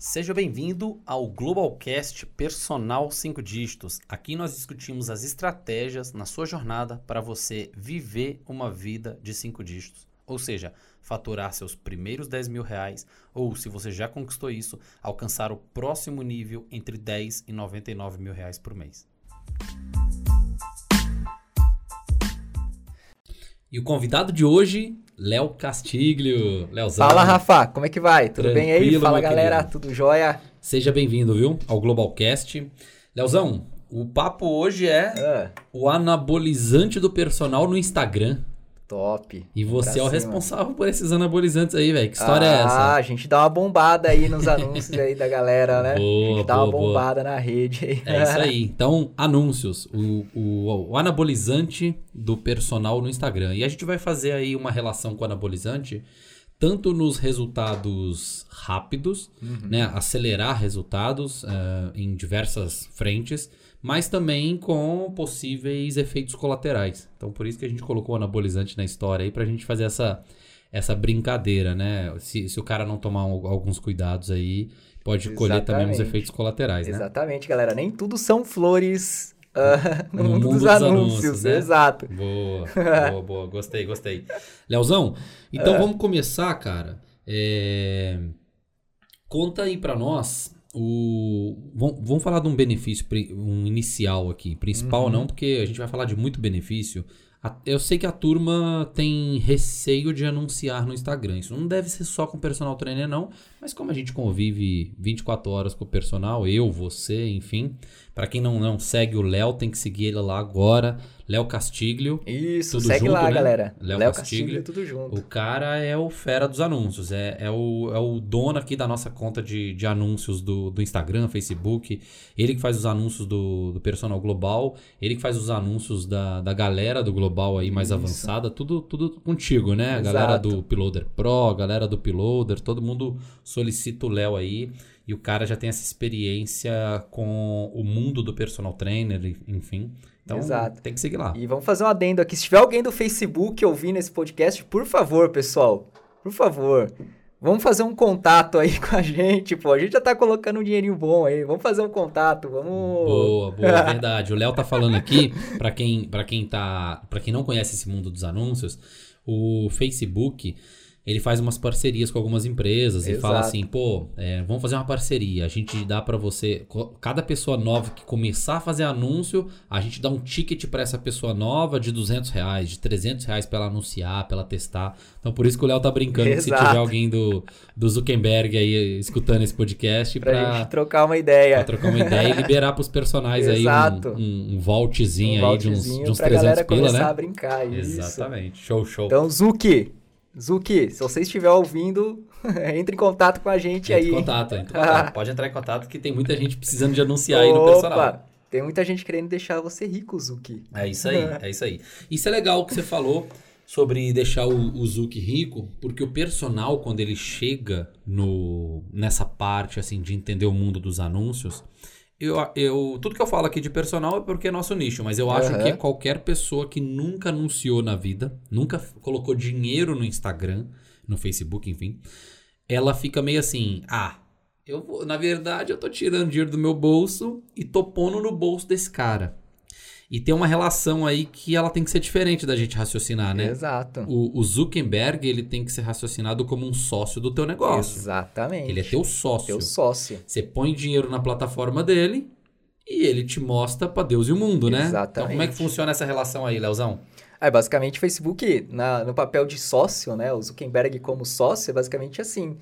Seja bem-vindo ao Globalcast Personal 5 Dígitos. Aqui nós discutimos as estratégias na sua jornada para você viver uma vida de 5 dígitos. Ou seja, faturar seus primeiros 10 mil reais, ou se você já conquistou isso, alcançar o próximo nível entre 10 e 99 mil reais por mês. E o convidado de hoje, Léo Castiglio. Léozão. Fala, Rafa, como é que vai? Tudo bem aí? Tranquilo, Fala, galera, querido. tudo jóia? Seja bem-vindo, viu, ao Globalcast. Léozão, o papo hoje é Ah, o anabolizante do personal no Instagram. Top. E você é o responsável por esses anabolizantes aí, velho. Que história é ah, essa? a gente dá uma bombada aí nos anúncios aí da galera, né? Boa, a gente dá boa, uma boa. bombada na rede aí. É isso aí. Então, anúncios. O, o, o anabolizante do personal no Instagram. E a gente vai fazer aí uma relação com o anabolizante, tanto nos resultados rápidos, né? Acelerar resultados eh, em diversas frentes, mas também com possíveis efeitos colaterais. Então, por isso que a gente colocou o anabolizante na história aí, pra gente fazer essa, essa brincadeira, né? Se, se o cara não tomar al- alguns cuidados aí, pode colher também Exatamente. efeitos colaterais, né? Exatamente, galera. Nem tudo são flores ah, no, No mundo, mundo dos, dos anúncios. anúncios, né? Exato. Boa, boa, boa. Gostei, gostei. Leozão, então É. vamos começar, cara. É, Conta aí pra nós o. Vamos, falar de um benefício, um inicial aqui. Principal Uhum. não, porque a gente vai falar de muito benefício. Eu sei que a turma tem receio de anunciar no Instagram. Isso não deve ser só com personal trainer, não. Mas como a gente convive 24 horas com o personal, eu, você, enfim. Pra quem não, não segue o Léo, tem que seguir ele lá agora. Léo Castiglio. Isso, Tudo segue junto, lá, né? galera. Léo Castilho. Castilho, tudo junto. O cara é o fera dos anúncios, é, é, o, é o dono aqui da nossa conta de, de anúncios do, do Instagram, Facebook. Ele que faz os anúncios do, do Personal Global, ele que faz os anúncios da, da galera do Global aí mais Isso. avançada, tudo, tudo contigo, né? A galera Exato. do Piloader Pro, a galera do Piloader, todo mundo solicita o Léo aí. E o cara já tem essa experiência com o mundo do personal trainer, enfim. Então Exato. tem que seguir lá. E vamos fazer um adendo aqui. Se tiver alguém do Facebook ouvindo esse podcast, por favor, pessoal, por favor, vamos fazer um contato aí com a gente, pô. A gente já tá colocando um dinheirinho bom aí. Vamos fazer um contato, vamos. Boa, boa, verdade. O Léo tá falando aqui, pra quem, pra quem tá, para quem não conhece esse mundo dos anúncios, o Facebook, ele faz umas parcerias com algumas empresas e Exato. fala assim, pô, é, vamos fazer uma parceria. A gente dá pra você, cada pessoa nova que começar a fazer anúncio, a gente dá um ticket pra essa pessoa nova de 200 reais, de 300 reais pra ela anunciar, pra ela testar. Então por isso que o Léo tá brincando que se tiver alguém do, do Zuckerberg aí escutando esse podcast gente trocar uma ideia. Pra trocar uma ideia e liberar pros personagens aí um, um, um vaultzinho um aí de uns, de uns pra 300 galera pila, começar né? a brincar. Isso. Exatamente. Show, show. Então, Zuki, Zuki, se você estiver ouvindo, entre em contato com a gente aí. em contato, entra em contato. Pode entrar em contato que tem muita gente precisando de anunciar aí no personal. tem muita gente querendo deixar você rico, Zuki. É isso aí, é isso aí. Isso é legal que você falou sobre deixar o, o Zuki rico, porque o personal, quando ele chega no, nessa parte assim de entender o mundo dos anúncios, eu, eu, tudo que eu falo aqui de personal é porque é nosso nicho, mas eu acho Aham. que qualquer pessoa que nunca anunciou na vida, nunca colocou dinheiro no Instagram, no Facebook, enfim, ela fica meio assim, ah, eu vou, na verdade eu tô tirando dinheiro do meu bolso e tô pondo no bolso desse cara. E tem uma relação aí que ela tem que ser diferente da gente raciocinar, né? Exato. O, o Zuckerberg, ele tem que ser raciocinado como um sócio do teu negócio. Exatamente. Ele é teu sócio. Teu sócio. Você põe dinheiro na plataforma dele e ele te mostra pra Deus e o mundo, né? Exatamente. Então como é que funciona essa relação aí, Leozão? É, basicamente, o Facebook, na- no papel de sócio, né? O Zuckerberg como sócio, é basicamente assim.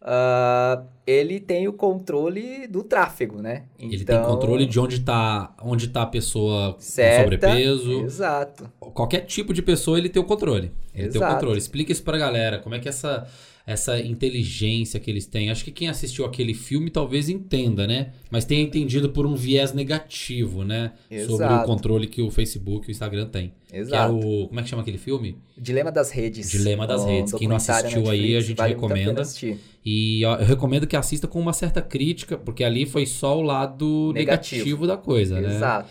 Ah, ele tem o controle do tráfego, né? Ele tem controle de onde tá, onde tá a pessoa com Certa, sobrepeso. Exato. Qualquer tipo de pessoa, ele tem o controle. Ele tem o Exato. controle. Explica isso pra galera. Como é que essa, essa inteligência que eles têm. Acho que quem assistiu aquele filme talvez entenda, né? Mas tenha entendido por um viés negativo, né? Sobre o Exato. controle que o Facebook e o Instagram têm. Que é Exato. o. Como é que chama aquele filme? Dilema das Redes. Dilema das Redes. Quem não assistiu aí, Netflix, a gente vale recomenda. E eu recomendo que assista com uma certa crítica, porque ali foi só o lado negativo, Negativo. da coisa, né? Exato.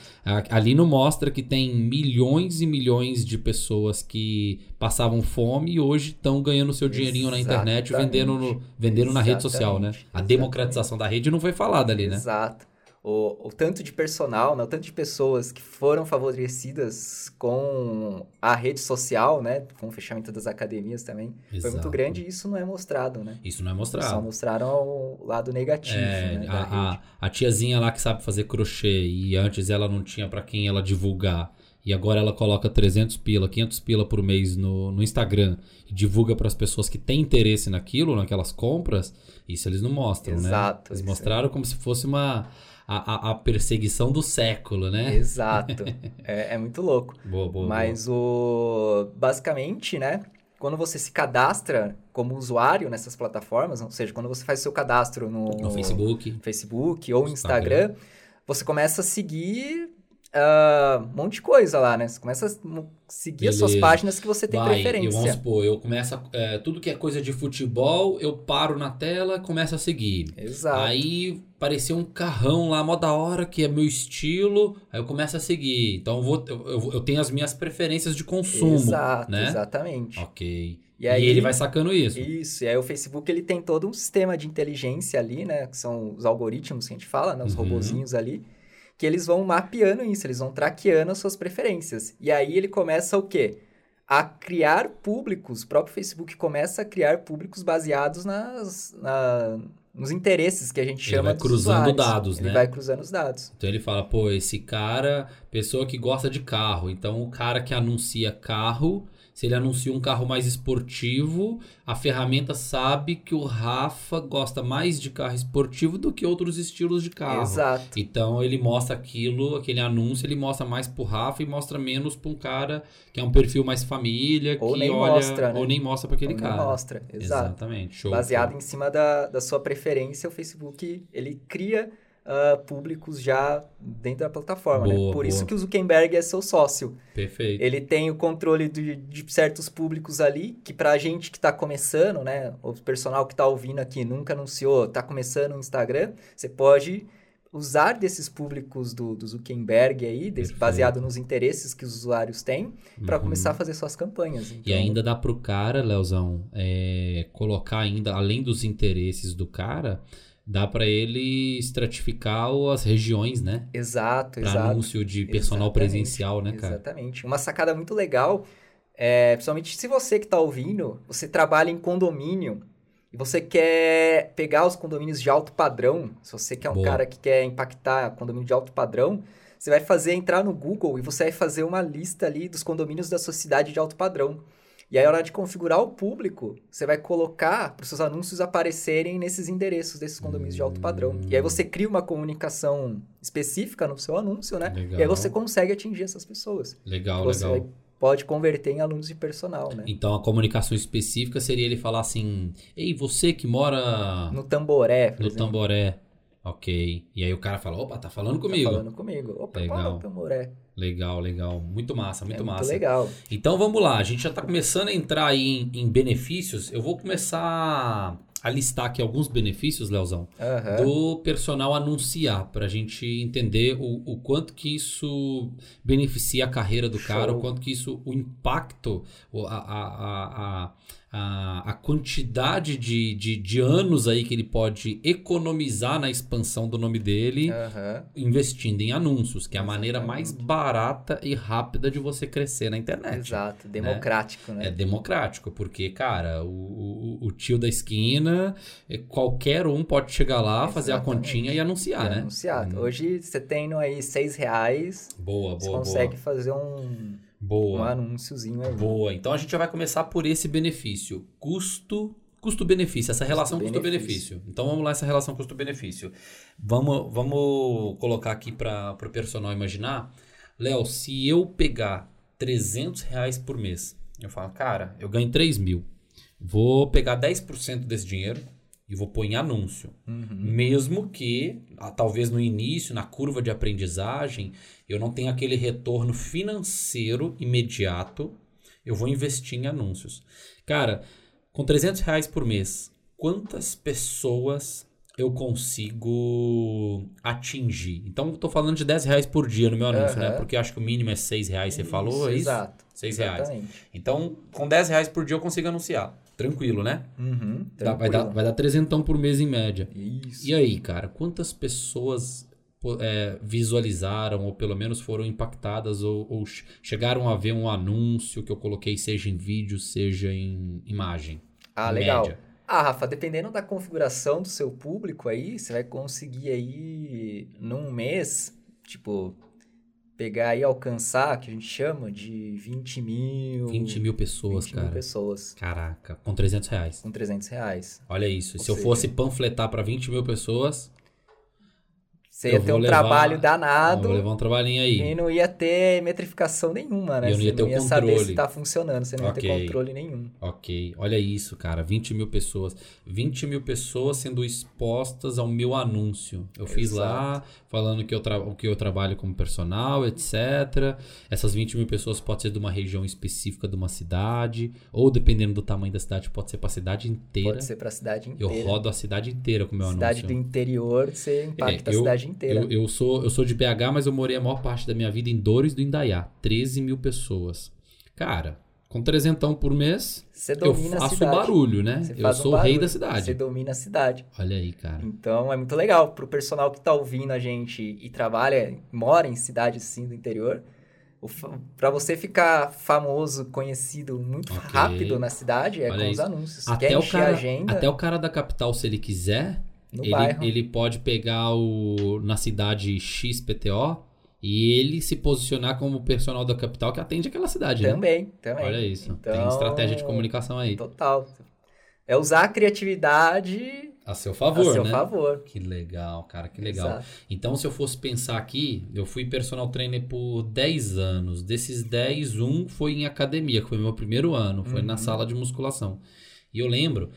Ali não mostra que tem milhões e milhões de pessoas que passavam fome e hoje estão ganhando seu dinheirinho na internet vendendo, no, vendendo na rede social, né? A Exatamente. democratização da rede não foi falada ali, né? Exato. O, o tanto de personal, né, o tanto de pessoas que foram favorecidas com a rede social, né, com o fechamento das academias também, foi muito Exato. grande e isso não é mostrado, né? Isso não é Só mostrado. mostraram o lado negativo, É, né, a, a, a tiazinha lá que sabe fazer crochê e antes ela não tinha pra quem ela divulgar. E agora ela coloca 300 pila, 500 pila por mês no, no Instagram e divulga para as pessoas que têm interesse naquilo, naquelas compras. Isso eles não mostram, Exato, né? Eles isso mostraram como se fosse uma a, a, a perseguição do século, né? Exato. é, é muito louco. Boa, boa, Mas o basicamente, né, quando você se cadastra como usuário nessas plataformas, ou seja, quando você faz seu cadastro no, boa. No Facebook. Facebook ou Instagram. Instagram, você começa a seguir ah, um monte de coisa lá, né? Você começa a seguir as suas Beleza. páginas que você tem Vai, eu, vamos preferência. supor, eu começo a, é, tudo que é coisa de futebol, eu paro na tela, começo a seguir. Exato. Aí apareceu um carrão lá, mó da hora, que é meu estilo, aí eu começo a seguir. Então eu, vou, eu, eu- tenho as minhas preferências de consumo, Exato, né? exatamente. Ok. E E, aí- ele vai sacando isso. Isso, e aí o Facebook ele tem todo um sistema de inteligência ali, né? Que são os algoritmos que a gente fala, né? Os Uhum. robozinhos ali. Que eles vão mapeando isso, eles vão traqueando as suas preferências. E aí ele começa o quê? A criar públicos, o próprio Facebook começa a criar públicos baseados nas, na- nos interesses que a gente Ele chama vai dos cruzando dados, ele né? vai cruzando os dados. Então ele fala, pô, esse cara, pessoa que gosta de carro. Então o cara que anuncia carro, se ele anuncia um carro mais esportivo, a ferramenta sabe que o Rafa gosta mais de carro esportivo do que outros estilos de carro. Exato. Então ele mostra aquilo, aquele anúncio, ele mostra mais pro Rafa e mostra menos pra um cara que é um perfil mais família, Ou que nem olha, mostra, né? ou nem mostra pra aquele Não cara. Mostra, exato. Exatamente, show. Baseado show. em cima da, da sua preferência, o Facebook ele cria ah, públicos já dentro da plataforma, né? Boa, Por boa. isso que o Zuckerberg é seu sócio. Perfeito. Ele tem o controle de, de certos públicos ali, que pra gente que tá começando, né? O personal que tá ouvindo aqui nunca anunciou, tá começando no Instagram, você pode usar desses públicos do, do Zuckerberg aí, desse- baseado nos interesses que os usuários têm, para Uhum. começar a fazer suas campanhas. E Então, ainda dá pro cara, Leozão, é, colocar ainda, além dos interesses do cara, dá pra ele estratificar o- as regiões, né? Exato, Pra exato. anúncio de personal Exatamente, presencial, né, cara? Exatamente. Uma sacada muito legal, é, principalmente se você que está ouvindo, você trabalha em condomínio e você quer pegar os condomínios de alto padrão, se você quer um Boa. cara que quer impactar condomínio de alto padrão, você vai fazer entrar no Google e você vai fazer uma lista ali dos condomínios da sua cidade de alto padrão. E aí, na hora de configurar o público, você vai colocar para os seus anúncios aparecerem nesses endereços desses condomínios de alto padrão. E aí você cria uma comunicação específica no seu anúncio, né? Legal. E aí você consegue atingir essas pessoas. Legal, você legal. vai- pode converter em alunos de personal, né? Então a comunicação específica seria ele falar assim: Ei, você que mora No Tamboré, no exemplo. Tamboré. Ok. E aí o cara fala: opa, tá falando Tá comigo. falando comigo. Opa, Legal. Tamboré? Legal, legal. Muito massa, muito é massa. muito legal. Então vamos lá, a gente já está começando a entrar aí em, em benefícios. Eu vou começar a listar aqui alguns benefícios, Leozão, Aham. do personal anunciar, para a gente entender o, o quanto que isso beneficia a carreira do cara, Show. o quanto que isso, o impacto, a, a, a, a, a, quantidade de, de, de anos aí que ele pode economizar na expansão do nome dele Aham. investindo em anúncios, que é a maneira mais Exatamente. barata e rápida de você crescer na internet. Exato. Democrático, É né? democrático, porque, cara, o, o, o tio da esquina, é, qualquer um pode chegar lá, fazer a Exatamente. continha e anunciar, E né? Anunciado. Hum. Hoje, você tendo aí seis reais, Boa, você boa, consegue fazer um, boa. um anúnciozinho aí. boa. Então a gente já vai começar por esse benefício. Custo. Custo-benefício, essa relação Custo-benefício. custo-benefício. Então vamos lá, essa relação custo-benefício. Vamos, vamos colocar aqui para o personal imaginar. Léo, se eu pegar 300 reais por mês, eu falo, cara, eu ganho 3 mil. Vou pegar 10% desse dinheiro e vou pôr em anúncio. Uhum. Mesmo que, talvez no início, na curva de aprendizagem, eu não tenha aquele retorno financeiro imediato, eu vou investir em anúncios. Cara, com 300 reais por mês, quantas pessoas eu consigo atingir. Então, tô falando de 10 reais por dia no meu anúncio, né? Aham. Porque eu acho que o mínimo é 6 reais, você falou, é isso? Exato. 6 reais. Exatamente. Então, com 10 reais por dia eu consigo anunciar. Tranquilo, né? Uhum, Dá- vai, dar, tranquilo. vai dar trezentão por mês em média. Isso. E aí, cara, quantas pessoas é, visualizaram ou pelo menos foram impactadas ou, ou che- chegaram a ver um anúncio que eu coloquei, seja em vídeo, seja em imagem? Ah, em legal. média? Ah, Rafa, dependendo da configuração do seu público aí, você vai conseguir aí num mês, tipo, pegar e alcançar, que a gente chama de 20 mil. 20 mil pessoas, 20 mil cara. pessoas Caraca, com 300 reais. com 300 reais. Olha isso. Ou Se eu seja- fosse panfletar para 20 mil pessoas, Você Eu ia ter vou um levar- trabalho eu danado vou levar um trabalhinho aí. e não ia ter metrificação nenhuma, né? Eu não ia você ter não o ia saber controle. se tá funcionando, você não ia Ok. ter controle nenhum. Ok, olha isso, cara. 20 mil pessoas. 20 mil pessoas sendo expostas ao meu anúncio. Eu fiz lá falando que eu, tra que eu trabalho como personal, etc. Essas 20 mil pessoas pode ser de uma região específica de uma cidade, ou dependendo do tamanho da cidade, pode ser para a cidade inteira. Pode ser pra cidade Eu inteira. rodo a cidade inteira com o meu cidade anúncio. do interior, você impacta É, a cidade inteira. Eu, eu sou, eu sou de BH, mas eu morei a maior parte da minha vida em Dores do Indaiá. 13 mil pessoas. Cara, com trezentão por mês, Você eu domina a faço cidade. barulho, né? Eu um sou o rei da cidade. Você domina a cidade. Olha aí, cara. Então é muito legal pro personal que tá ouvindo a gente e trabalha, mora em cidades sim do interior. Pra você ficar famoso, conhecido muito Ok. rápido na cidade é Olha com os anúncios. Até Quer o, cara, a agenda até o cara da capital, se ele quiser, no ele, bairro. ele pode pegar o na cidade XPTO e ele se posicionar como personal da capital que atende aquela cidade, né? Também, também. Olha isso. Tem Então, estratégia de comunicação aí. Total. É usar a criatividade A seu a favor, seu né? favor. Que legal, cara, que legal. Exato. Então, se eu fosse pensar aqui, eu fui personal trainer por 10 anos. Desses 10, um foi em academia, que foi meu primeiro ano, foi na Uhum. sala de musculação. E eu lembro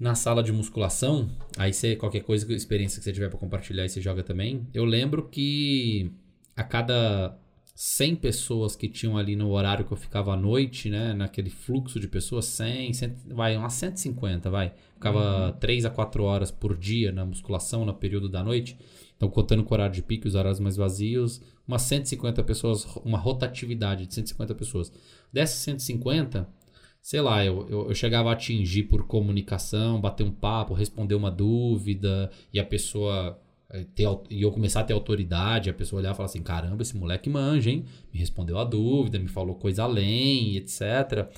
na sala de musculação, aí você, qualquer coisa, experiência que você tiver para compartilhar, aí você joga também. Eu lembro que a cada 100 pessoas que tinham ali no horário que eu ficava à noite, né, naquele fluxo de pessoas, 100, 100 vai, umas 150, vai. Ficava 3 a 4 horas por dia na musculação, no período da noite. Então, contando com o horário de pico, os horários mais vazios, umas 150 pessoas, uma rotatividade de 150 pessoas. Dessas 150, sei lá, eu, eu, eu chegava a atingir por comunicação, bater um papo, responder uma dúvida, e a pessoa. eh, Ter, e eu começar a ter autoridade, a pessoa olhar e falar assim: caramba, esse moleque manja, hein? Me respondeu a dúvida, me falou coisa além, etc.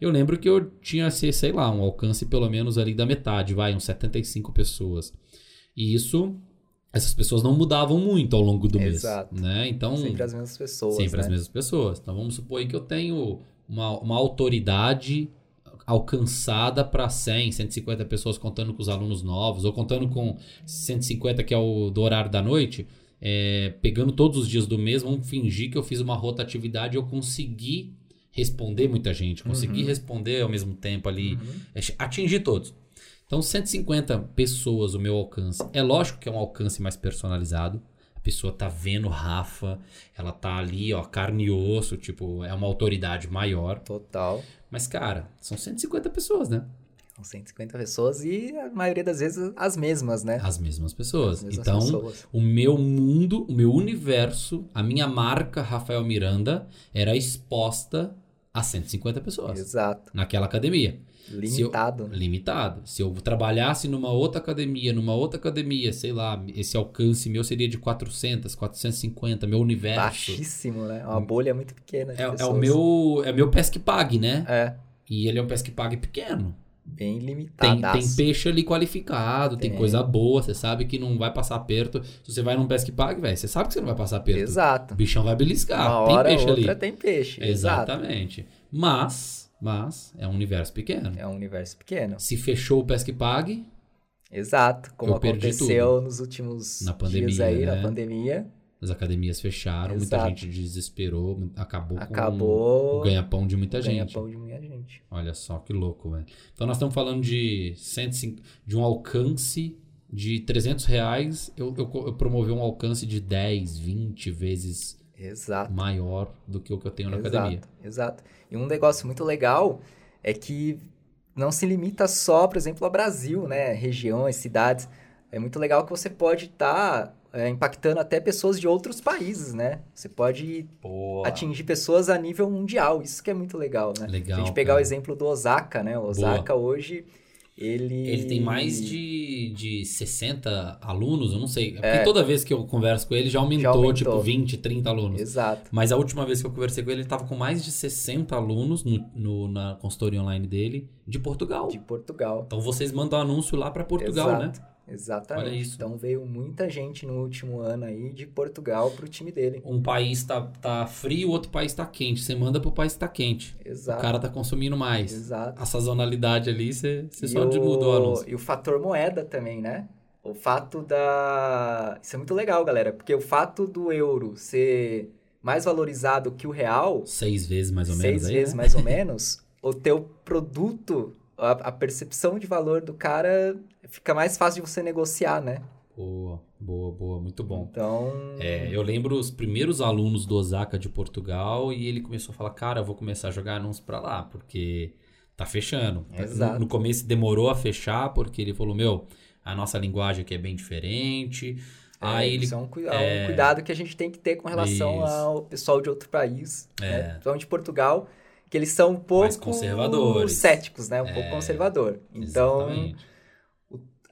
Eu lembro que eu tinha, sei sei lá, um alcance pelo menos ali da metade, vai, uns 75 pessoas. E isso, essas pessoas não mudavam muito ao longo do Exato. mês, né? Então, Sempre as mesmas pessoas. Sempre né? as mesmas pessoas. Então vamos supor que eu tenho uma, uma autoridade alcançada para 100, 150 pessoas contando com os alunos novos, ou contando com 150 que é o do horário da noite, é, pegando todos os dias do mês, vamos fingir que eu fiz uma rotatividade e eu consegui responder muita gente, consegui Uhum. responder ao mesmo tempo ali, Uhum. é, atingir todos. Então, 150 pessoas o meu alcance. É lógico que é um alcance mais personalizado. Pessoa tá vendo Rafa, ela tá ali, ó, carne e osso, tipo, é uma autoridade maior. Total. Mas, cara, são 150 pessoas, né? São 150 pessoas e a maioria das vezes as mesmas, né? As mesmas pessoas. As mesmas então, pessoas. o meu mundo, o meu universo, a minha marca Rafael Miranda era exposta a 150 pessoas Exato. naquela academia. Limitado. Limitado. Se eu trabalhasse numa outra academia, numa outra academia, sei lá, esse alcance meu seria de 400, 450, meu universo. Baixíssimo, né? Uma bolha muito pequena É, é o meu é meu pesque pague, né? É, E ele é um pesque pague pequeno. bem Tem, limitado. tem peixe ali qualificado, tem. Tem. coisa boa, você sabe que não vai passar aperto. Se você vai num pesque pague, velho, você sabe que você não vai passar aperto. Exato. O bichão vai beliscar. Uma tem hora peixe ou outra ali. tem peixe. Exato. Exatamente. Mas, mas é um universo pequeno. É um universo pequeno. Se fechou o pesque pague, Exato. Como aconteceu nos últimos Na dias pandemia, aí, né? na pandemia. as academias fecharam, muita Exato. gente desesperou, acabou, com Acabou o ganha-pão de muita ganha gente. pão de muita gente. Olha só que louco, velho. Então nós estamos falando de, 105, de um alcance de 300 reais. Eu, eu, eu um alcance de 10, 20 vezes Exato. maior do que o que eu tenho na exato, academia. exato. E um negócio muito legal é que não se limita só, por exemplo, ao Brasil, né? Regiões, cidades. é muito legal que você pode estar tá, é, impactando até pessoas de outros países, né? Você pode Boa. atingir pessoas a nível mundial. Isso que é muito legal, né? Legal, Se a gente pegar cara. o exemplo do Osaka, né? O Osaka hoje, ele... Ele tem mais de, de 60 alunos, eu não sei. É porque É. toda vez que eu converso com ele já aumentou, Já aumentou. tipo 20, 30 alunos. Exato. Mas a última vez que eu conversei com ele, ele tava com mais de 60 alunos no, no- na consultoria online dele de Portugal. De Portugal. Então vocês mandam anúncio lá pra Portugal, Exato. né? Exatamente. Então veio muita gente no último ano aí de Portugal pro time dele. Um país tá, tá frio, o outro país tá quente. Você manda pro país que tá quente. Exato. O cara tá consumindo mais. Exato. A sazonalidade ali, você, você só o anúncio. E o fator moeda também, né? O fato da. Isso é muito legal, galera, porque o fato do euro ser mais valorizado que o real, Seis vezes mais ou seis menos aí, vezes né? mais ou menos, o teu produto, a, a percepção de valor do cara fica mais fácil de você negociar, né? Boa, boa, boa. Muito bom. Então. É, eu lembro os primeiros alunos do Osaka de Portugal e ele começou a falar, cara, eu vou começar a jogar anúncios pra lá, porque tá fechando. Exato. No, no começo demorou a fechar, porque ele falou, meu, a nossa linguagem aqui é bem diferente. É, Aí ele isso é um, é um é. cuidado que a gente tem que ter com relação Isso. ao pessoal de outro país, É. né? Principalmente de Portugal, que eles são um pouco conservadores. céticos, né? Um É, pouco conservador. Então, Exatamente.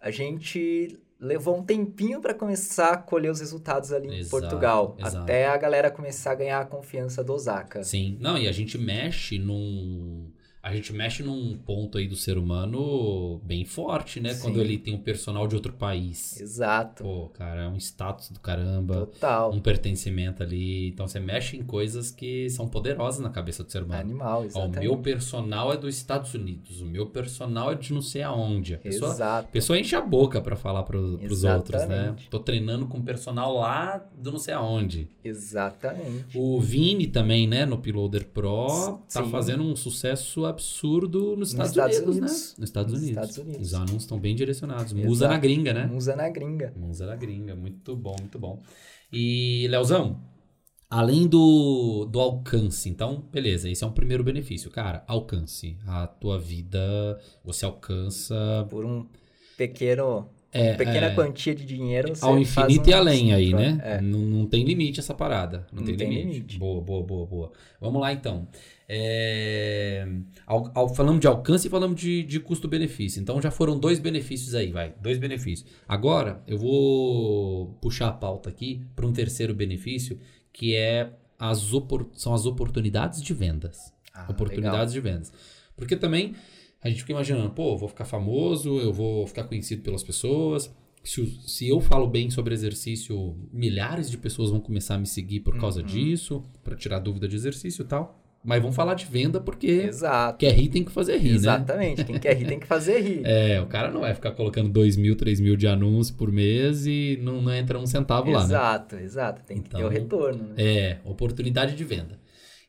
a gente levou um tempinho para começar a colher os resultados ali em Exato, Portugal, exato. até a galera começar a ganhar a confiança do Osaka. Sim. Não, e a gente mexe num. A gente mexe num ponto aí do ser humano bem forte, né? Sim. Quando ele tem um personal de outro país. Exato. Pô, cara, é um status do caramba. Total. um pertencimento ali. Então você mexe em coisas que são poderosas na cabeça do ser humano. Animal, Ó, o exatamente. meu personal é dos Estados Unidos, o meu personal é de não sei aonde. A pessoa, a Exato. pessoa enche a boca pra falar pro, pros outros, né? Exatamente. Tô treinando com personal lá do não sei aonde. Exatamente. O Vini também, né, no Piloader Pro, tá Sim. fazendo um sucesso absurdo nos Estados, Estados Unidos, Unidos. né? Nos Estados Nos Unidos. Estados Unidos. Os anúncios estão bem direcionados. Exato. Musa na gringa, né? Musa na gringa. Monza da gringa, muito bom, muito bom. E, Leozão, além do, do alcance, então, beleza, esse é um primeiro benefício. Cara, alcance. A tua vida, você alcança Por um pequeno, É, pequena é. quantia de dinheiro. você ao infinito um e além aí, né? É. Não, não tem limite essa parada. Não, Não tem, tem limite. limite. Boa, boa, boa, boa. Vamos lá, então. É, ao- ao- falamos de alcance e falamos de, de custo-benefício. Então já foram dois benefícios aí, vai. Dois benefícios. Agora eu vou puxar a pauta aqui para um terceiro benefício, que é as são as oportunidades de vendas. Ah, oportunidades de vendas. Porque também a gente fica imaginando, pô, vou ficar famoso, eu vou ficar conhecido pelas pessoas. Se, se eu falo bem sobre exercício, milhares de pessoas vão começar a me seguir por Uhum. causa disso, para tirar dúvida de exercício e tal. Mas vamos falar de venda porque Exato. quer rir tem que fazer rir, né? Exatamente. Quem quer rir tem que fazer rir. É, o cara não vai ficar colocando 2 mil, 3 mil de anúncio por mês e não, não entra um centavo lá, né? exato, exato. Tem que ter o Então, retorno. Né? É, oportunidade de venda.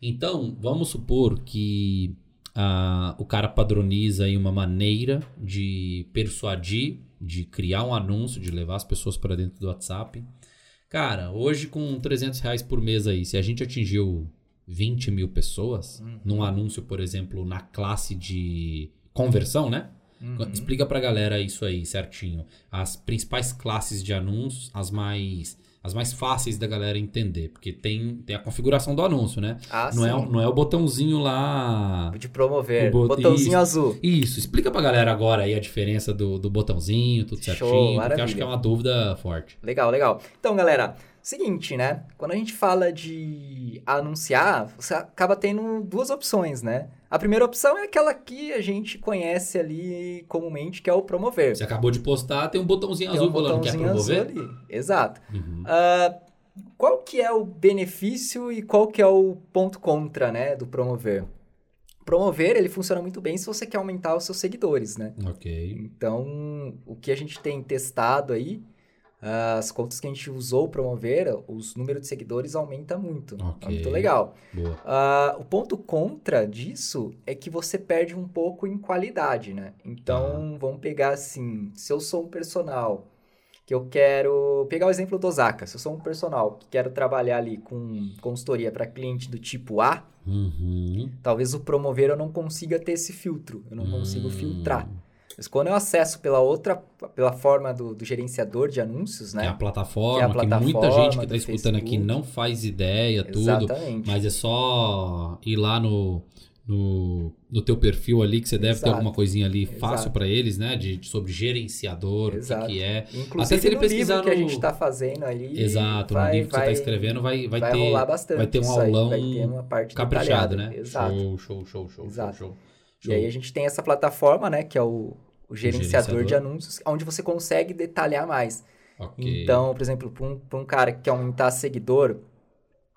Então, vamos supor que ah, o cara padroniza aí uma maneira de persuadir, de criar um anúncio, de levar as pessoas para dentro do WhatsApp. Cara, hoje com 300 reais por mês aí, se a gente atingiu 20 mil pessoas, num anúncio, por exemplo, na classe de conversão, né? Uhum. Explica pra galera isso aí certinho. As principais classes de anúncios, as mais as mais fáceis da galera entender, porque tem, tem a configuração do anúncio, né? Ah, não, é, sim. não é o botãozinho lá. De promover. O bot- Botãozinho isso. azul. Isso, explica pra galera agora aí a diferença do, do botãozinho, tudo Show, certinho, porque eu maravilha. acho que é uma dúvida forte. Legal, legal. Então, galera, seguinte, né? Quando a gente fala de anunciar, você acaba tendo duas opções, né? A primeira opção é aquela que a gente conhece ali comumente, que é o promover. Você acabou de postar, tem um botãozinho Tem azul um falando botãozinho azul promover? ali. Exato. Uhum. Ah, qual que é o benefício e qual que é o ponto contra, né, do promover? Promover, ele funciona muito bem se você quer aumentar os seus seguidores, né? Ok. Então, o que a gente tem testado aí, as contas que a gente usou promover, os números de seguidores aumenta muito. Ok. É muito legal. Ah, o ponto contra disso é que você perde um pouco em qualidade, né? Então, vamos pegar assim, se eu sou um personal que eu quero pegar o exemplo do Osaka, se eu sou um personal que quero trabalhar ali com consultoria para cliente do tipo A, Uhum. talvez o promover eu não consiga ter esse filtro, eu não consigo Hum. filtrar. Mas quando eu acesso pela outra, pela forma do, do gerenciador de anúncios, né? Que é a plataforma, que, Que é a muita plataforma gente que está do escutando aqui Facebook. não faz ideia, tudo. Exatamente. Mas é só ir lá no, no, no teu perfil ali, que você deve ter Exato. alguma coisinha ali fácil Exato. para eles, né? De, de- sobre gerenciador, o que, Exato. que é. Inclusive Até se ele no pesquisar livro que a no- gente está fazendo ali. Exato, vai, no livro que vai, você está escrevendo vai, vai, vai ter. vai ter um isso aí, aulão vai ter uma parte Caprichado, detalhada. né? Exato. Show, show, show, show, Exato. show, show. E aí a gente tem essa plataforma, né? Que é o, o gerenciador, gerenciador. de anúncios, onde você consegue detalhar mais. Ok. Então, por exemplo, para um, um cara que quer aumentar seguidor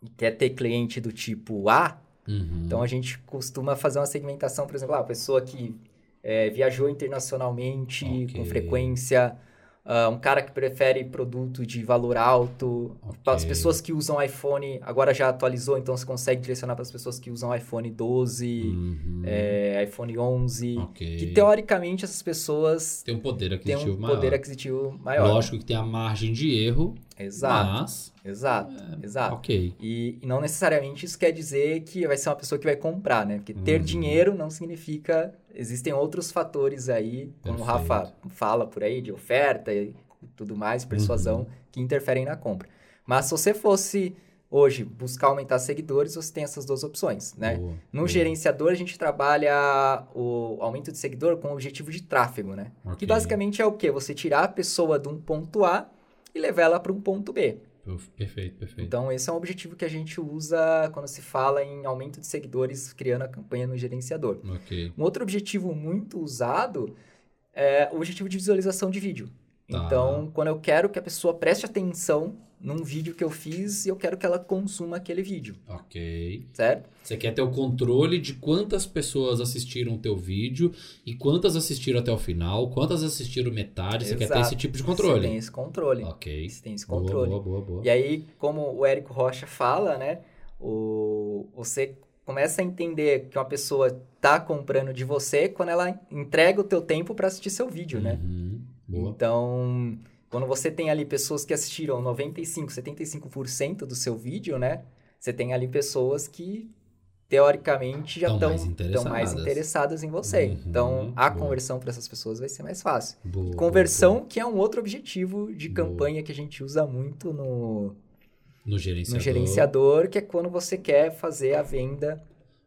e quer ter cliente do tipo A, Uhum. então a gente costuma fazer uma segmentação, por exemplo, ah, a pessoa que é, viajou internacionalmente Ok. com frequência, ah, um cara que prefere produto de valor alto, Ok. as pessoas que usam iPhone, agora já atualizou, então você consegue direcionar para as pessoas que usam iPhone 12, Uhum. é, iPhone 11, Ok. que teoricamente essas pessoas Tem um poder aquisitivo um maior. poder aquisitivo maior. Lógico que tem a margem de erro, Exato, mas. exato, exato. Ok. E, e não necessariamente isso quer dizer que vai ser uma pessoa que vai comprar, né? Porque ter Uhum. dinheiro não significa. Existem outros fatores aí, como o Perfeito. Rafa fala por aí, de oferta e tudo mais, persuasão, Uhum. que interferem na compra. Mas se você fosse hoje buscar aumentar seguidores, você tem essas duas opções, né? Boa, No boa. gerenciador, a gente trabalha o aumento de seguidor com o objetivo de tráfego, né? Ok. Que basicamente é o quê? Você tirar a pessoa de um ponto A e levar ela para um ponto B. Perfeito, perfeito. Então, esse é um objetivo que a gente usa quando se fala em aumento de seguidores, criando a campanha no gerenciador. ok. Um outro objetivo muito usado é o objetivo de visualização de vídeo. Tá. Então, quando eu quero que a pessoa preste atenção num vídeo que eu fiz e eu quero que ela consuma aquele vídeo, Ok. certo? Você quer ter o controle de quantas pessoas assistiram o teu vídeo e quantas assistiram até o final, quantas assistiram metade. Você quer ter Exato. esse tipo de Você controle. tem esse controle. Ok. Você tem esse Boa, controle. boa, boa, boa. E aí, como o Érico Rocha fala, né? O, você começa a entender que uma pessoa tá comprando de você quando ela entrega o teu tempo para assistir seu vídeo, né? Uhum. Boa. Então, quando você tem ali pessoas que assistiram 95, 75% do seu vídeo, né? Você tem ali pessoas que teoricamente já Tão estão mais interessadas. mais interessadas em você. Uhum, então, a boa. conversão para essas pessoas vai ser mais fácil. Boa, Conversão, boa. que é um outro objetivo de campanha que a gente usa muito no, No gerenciador. no gerenciador, que é quando você quer fazer a venda.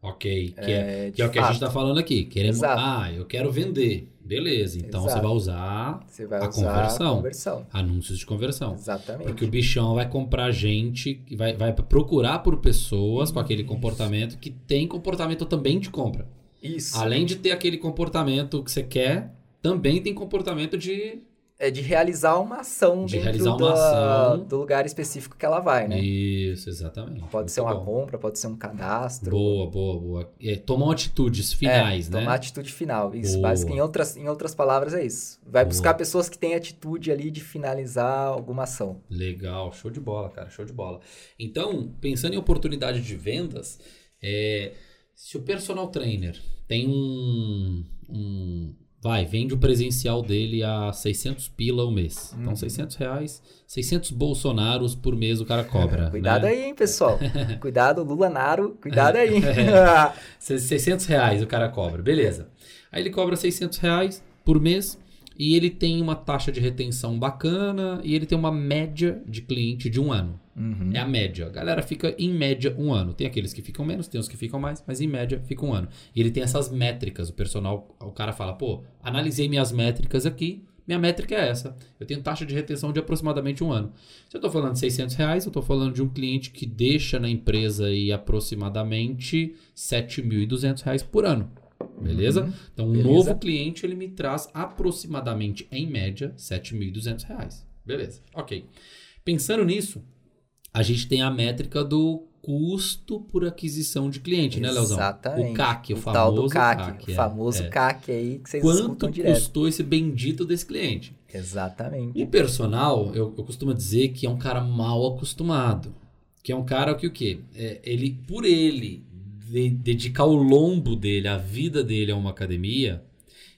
Ok. Que é, é, que, é o que a gente está falando aqui. Queremos. Exato. Ah, eu quero vender. Beleza. Então você Exato. vai usar Você vai A usar conversão. a conversão. anúncios de conversão. Exatamente. Porque o bichão vai comprar gente, vai, vai procurar por pessoas com aquele comportamento que tem comportamento também de compra. Isso. Além de ter aquele comportamento que você quer, também tem comportamento de. É de realizar uma ação De dentro realizar uma da- ação. do lugar específico que ela vai, né? Isso, exatamente. Pode Muito ser uma bom. compra, pode ser um cadastro. Boa, boa, boa. É, tomam atitudes finais, é, né? Tomar atitude final. Isso, Boa. basic- em, outras, em outras palavras, é isso. Vai Boa. buscar pessoas que têm atitude ali de finalizar alguma ação. Legal, show de bola, cara, show de bola. Então, pensando em oportunidade de vendas, é, se o personal trainer tem um, um- vai, vende o presencial dele a 600 pila o mês. Então, Uhum. 600 reais, 600 bolsonaros por mês o cara cobra. Cuidado né? aí, hein, pessoal. cuidado, Lula Naro. Cuidado aí. Se- 600 reais o cara cobra, beleza. Aí ele cobra 600 reais por mês e ele tem uma taxa de retenção bacana e ele tem uma média de cliente de um ano. Uhum. É a média. A galera fica em média um ano. Tem aqueles que ficam menos, tem os que ficam mais, mas em média fica um ano. E ele tem essas métricas. O personal, o cara fala, pô, analisei minhas métricas aqui. Minha métrica é essa. Eu tenho taxa de retenção de aproximadamente um ano. Se eu estou falando de 600 reais, eu estou falando de um cliente que deixa na empresa aí aproximadamente 7.200 reais por ano. Beleza? Uhum. Então, um Beleza. novo cliente, ele me traz aproximadamente, em média, 7.200 reais. Beleza, ok. Pensando nisso, a gente tem a métrica do custo por aquisição de cliente, né, Leozão? Exatamente. O CAC, o, o tal famoso do CAC. CAC. o é, famoso é. CAC aí que vocês Quanto escutam direto. custou esse bendito desse cliente? Exatamente. O personal, eu, eu costumo dizer que é um cara mal acostumado. Que é um cara que o quê? É, ele, por ele de- dedicar o lombo dele, a vida dele a uma academia,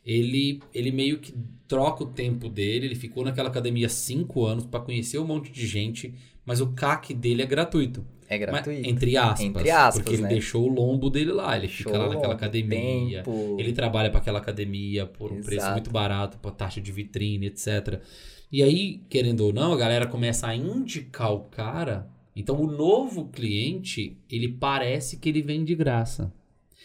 ele, ele meio que troca o tempo dele. Ele ficou naquela academia cinco anos para conhecer um monte de gente, mas o CAC dele é gratuito. É Mas, gratuito. entre aspas. Entre aspas, Porque ele né? deixou o lombo dele lá. Ele fica lá Show, naquela academia. tempo. Ele trabalha para aquela academia por um preço Exato. muito barato, por taxa de vitrine, etc. E aí, querendo ou não, a galera começa a indicar o cara. Então, o novo cliente, ele parece que ele vem de graça.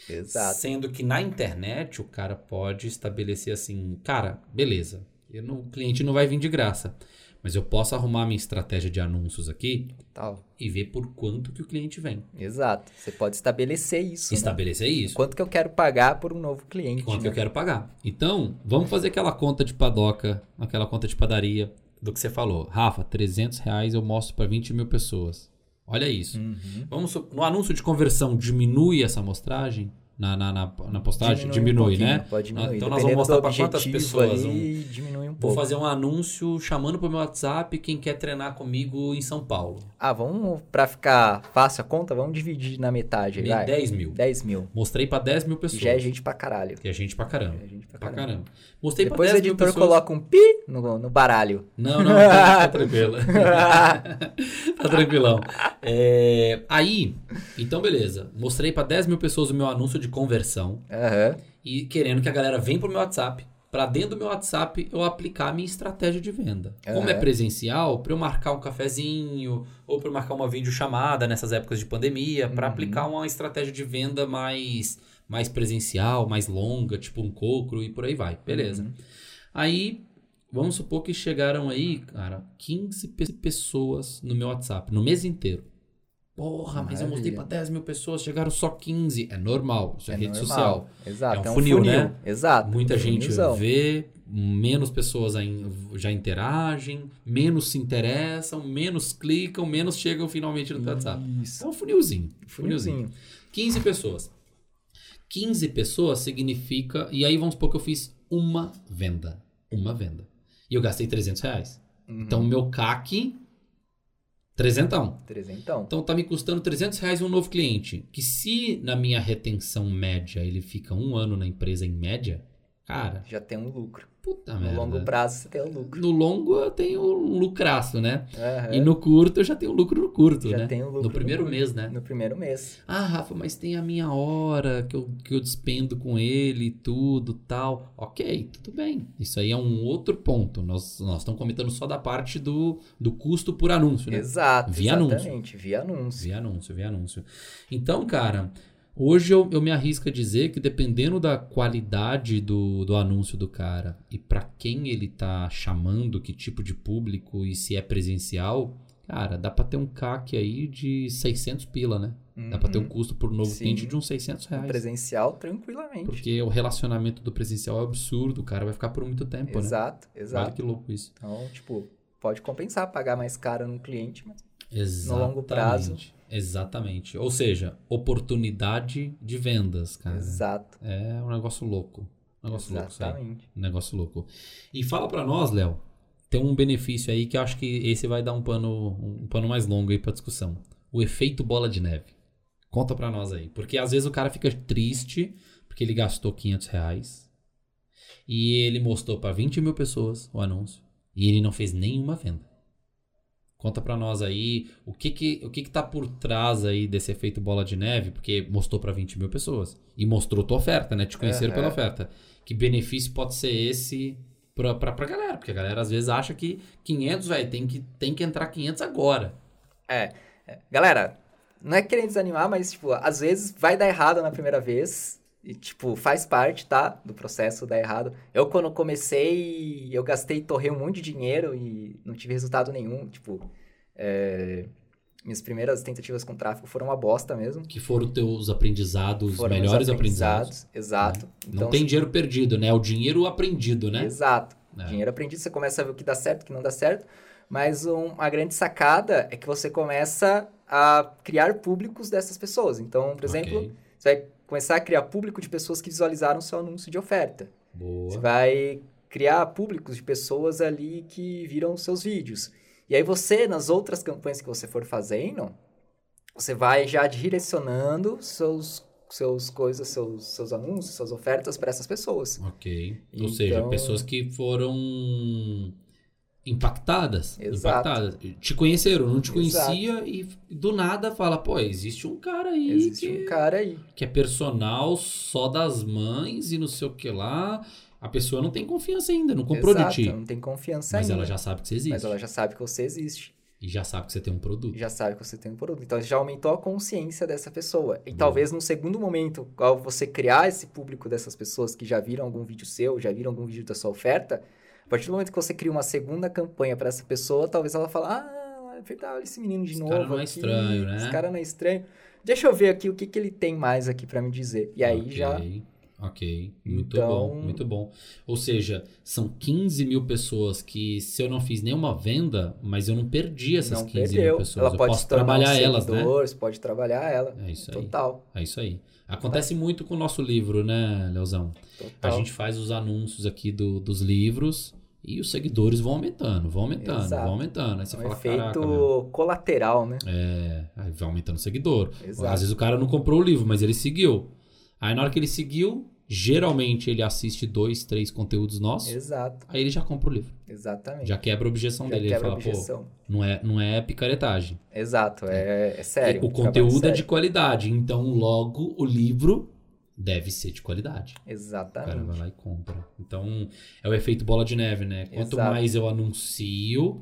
Exato. Sendo que na internet o cara pode estabelecer assim, cara, beleza, eu não- o cliente não vai vir de graça, mas eu posso arrumar minha estratégia de anúncios aqui Tal. e ver por quanto que o cliente vem. Exato. Você pode estabelecer isso. né? Estabelecer isso. Quanto que eu quero pagar por um novo cliente. Quanto que né? eu quero pagar. Então, vamos fazer aquela conta de padoca, aquela conta de padaria do que você falou. Rafa, 300 reais eu mostro para 20 mil pessoas. Olha isso. Uhum. Vamos, no anúncio de conversão, diminui essa amostragem na, na, na, na postagem? Diminui, um pouquinho, né? Pode diminuir. Então nós vamos Dependendo mostrar para quantas pessoas. Ali, diminui um Vou pouco. fazer um anúncio chamando pro meu WhatsApp quem quer treinar comigo em São Paulo. Ah, vamos, pra ficar fácil a conta, vamos dividir na metade. Me- vai. 10 mil. 10 mil. Mostrei pra 10 mil pessoas. já é gente pra caralho. Que é gente pra caramba. É gente pra Pra caramba. caramba. Mostrei Depois o pra 10 mil editor pessoas. coloca um pi no, no baralho. Não, não, tá, tá tranquilo. tá tranquilão. É, aí, então beleza. Mostrei pra 10 mil pessoas o meu anúncio de conversão Aham. e querendo que a galera venha pro meu WhatsApp. Pra dentro do meu WhatsApp eu aplicar a minha estratégia de venda. Como é presencial, pra eu marcar um cafezinho ou eu marcar uma videochamada nessas épocas de pandemia, pra Uhum. aplicar uma estratégia de venda mais mais presencial, mais longa, tipo um cocro e por aí vai. Beleza. Uhum. Aí, vamos supor que chegaram aí, cara, 15 pe- pessoas no meu WhatsApp, no mês inteiro. Porra, mas eu mostrei Maravilha. pra 10 mil pessoas, chegaram só 15. É normal, isso é, rede normal. social. Exato. É um funil, né? Exato. Muita um gente funilzão. vê, menos pessoas já interagem, menos se interessam, menos clicam, menos chegam finalmente no teu WhatsApp. Isso. Então, um funilzinho. Funilzinho. Funilzinho. 15 pessoas. 15 pessoas significa. E aí vamos supor que eu fiz uma venda. Uma venda. E eu gastei 300 reais. Uhum. Então, o meu CAC. Trezentão. Trezentão. Então tá me custando 300 reais um novo cliente. Que se na minha retenção média ele fica um ano na empresa em média, cara, Já tem um lucro. puta No merda. longo prazo você tem um lucro. No longo eu tenho um lucraço, né? Aham. E no curto eu já tenho lucro no curto, Já né? tem um lucro no primeiro curto. mês, né? No primeiro mês. Ah, Rafa, mas tem a minha hora que eu, que eu despendo com ele e tudo tal. Ok, tudo bem. Isso aí é um outro ponto. Nós, nós estamos comentando só da parte do, do custo por anúncio, né? Exato. Via anúncio. exatamente. Via anúncio. Via anúncio, via anúncio. Então, cara, hoje eu, eu me arrisco a dizer que dependendo da qualidade do, do anúncio do cara e para quem ele tá chamando, que tipo de público e se é presencial, cara, dá pra ter um CAC aí de 600 pila, né? Dá pra ter um Uhum. custo por novo Sim. cliente de uns 600 No reais. presencial, tranquilamente. Porque o relacionamento do presencial é absurdo, o cara vai ficar por muito tempo, né? Exato, Olha exato. que louco isso. Então, tipo, pode compensar pagar mais caro no cliente, mas Exatamente. longo prazo. Exatamente. Ou seja, oportunidade de vendas, cara. exato. É um negócio louco. Um negócio louco isso aí. Exatamente. Um negócio louco. E fala pra nós, Léo, tem um benefício aí que eu acho que esse vai dar um pano, um pano mais longo aí pra discussão. O efeito bola de neve. Conta pra nós aí. Porque às vezes o cara fica triste porque ele gastou 500 reais e ele mostrou pra 20 mil pessoas o anúncio e ele não fez nenhuma venda. Conta pra nós aí o que que, o que que tá por trás aí desse efeito bola de neve, porque mostrou pra 20 mil pessoas e mostrou tua oferta, né? Te conheceram Aham. pela oferta. Que benefício pode ser esse pra, pra, pra galera? Porque a galera às vezes acha que 500, velho, tem que, tem que entrar 500 agora. É, é. Galera, não é querendo desanimar, mas, tipo, às vezes vai dar errado na primeira vez. E, tipo, faz parte, tá? Do processo dar errado. Eu, quando comecei, eu gastei, torrei um monte de dinheiro e não tive resultado nenhum. Tipo, é, minhas primeiras tentativas com tráfego foram uma bosta mesmo. Que foram teus aprendizados, os Foram melhores aprendizados. Exato. Não Então, tem dinheiro perdido, né? É o dinheiro aprendido, né? Exato. É. Dinheiro aprendido, você começa a ver o que dá certo, o que não dá certo. Mas um- uma grande sacada é que você começa a criar públicos dessas pessoas. Então, por exemplo, Ok. você vai começar a criar público de pessoas que visualizaram seu anúncio de oferta. Você Boa. vai criar públicos de pessoas ali que viram os seus vídeos. E aí você, nas outras campanhas que você for fazendo, você vai já direcionando seus seus coisas, seus, seus anúncios, suas ofertas para essas pessoas. Ok. Ou Então- seja, pessoas que foram impactadas. Exato. Impactadas. Te conheceram, não te Exato. conhecia e do nada fala, pô, existe um cara aí Existe que, um cara aí. que é personal só das mães e não sei o que lá. A pessoa não tem confiança ainda, não comprou Exato, de ti. não tem confiança Mas ainda. ela já sabe que você existe. Mas ela já sabe que você existe. E já sabe que você tem um produto. Já sabe que você tem um produto. Então já aumentou a consciência dessa pessoa. E Boa. talvez num segundo momento, ao você criar esse público dessas pessoas que já viram algum vídeo seu, já viram algum vídeo da sua oferta, a partir do momento que você cria uma segunda campanha para essa pessoa, talvez ela fale: Ah, é verdade, olha esse menino de Esse novo. cara não é aqui, estranho, né? Esse cara não é estranho. Deixa eu ver aqui o que, que ele tem mais aqui para me dizer. E aí Ok, já. Ok, muito Então- bom, muito bom. Ou seja, são 15 mil pessoas que, se eu não fiz nenhuma venda, mas eu não perdi essas não 15 perdeu. mil pessoas. Ela eu pode posso trabalhar um elas, né? pode trabalhar ela. É isso aí. Total. É isso aí. Acontece muito com o nosso livro, né, Leozão? A Total. gente faz os anúncios aqui do- dos livros e os seguidores vão aumentando, vão aumentando, Exato. vão aumentando. Aí você É um fala, efeito colateral, né? é, aí vai aumentando o seguidor. Exato. Às vezes o cara não comprou o livro, mas ele seguiu. Aí na hora que ele seguiu, geralmente ele assiste dois, três conteúdos nossos, Exato. aí ele já compra o livro. Exatamente. Já quebra a objeção Já dele. Ele quebra a fala, pô, objeção. não é, não é picaretagem. Exato, é, é sério. o um trabalho conteúdo é de sério. qualidade, então logo o livro deve ser de qualidade. O cara vai Exatamente. lá e compra. Então, é o efeito bola de neve, né? Quanto Exato. mais eu anuncio,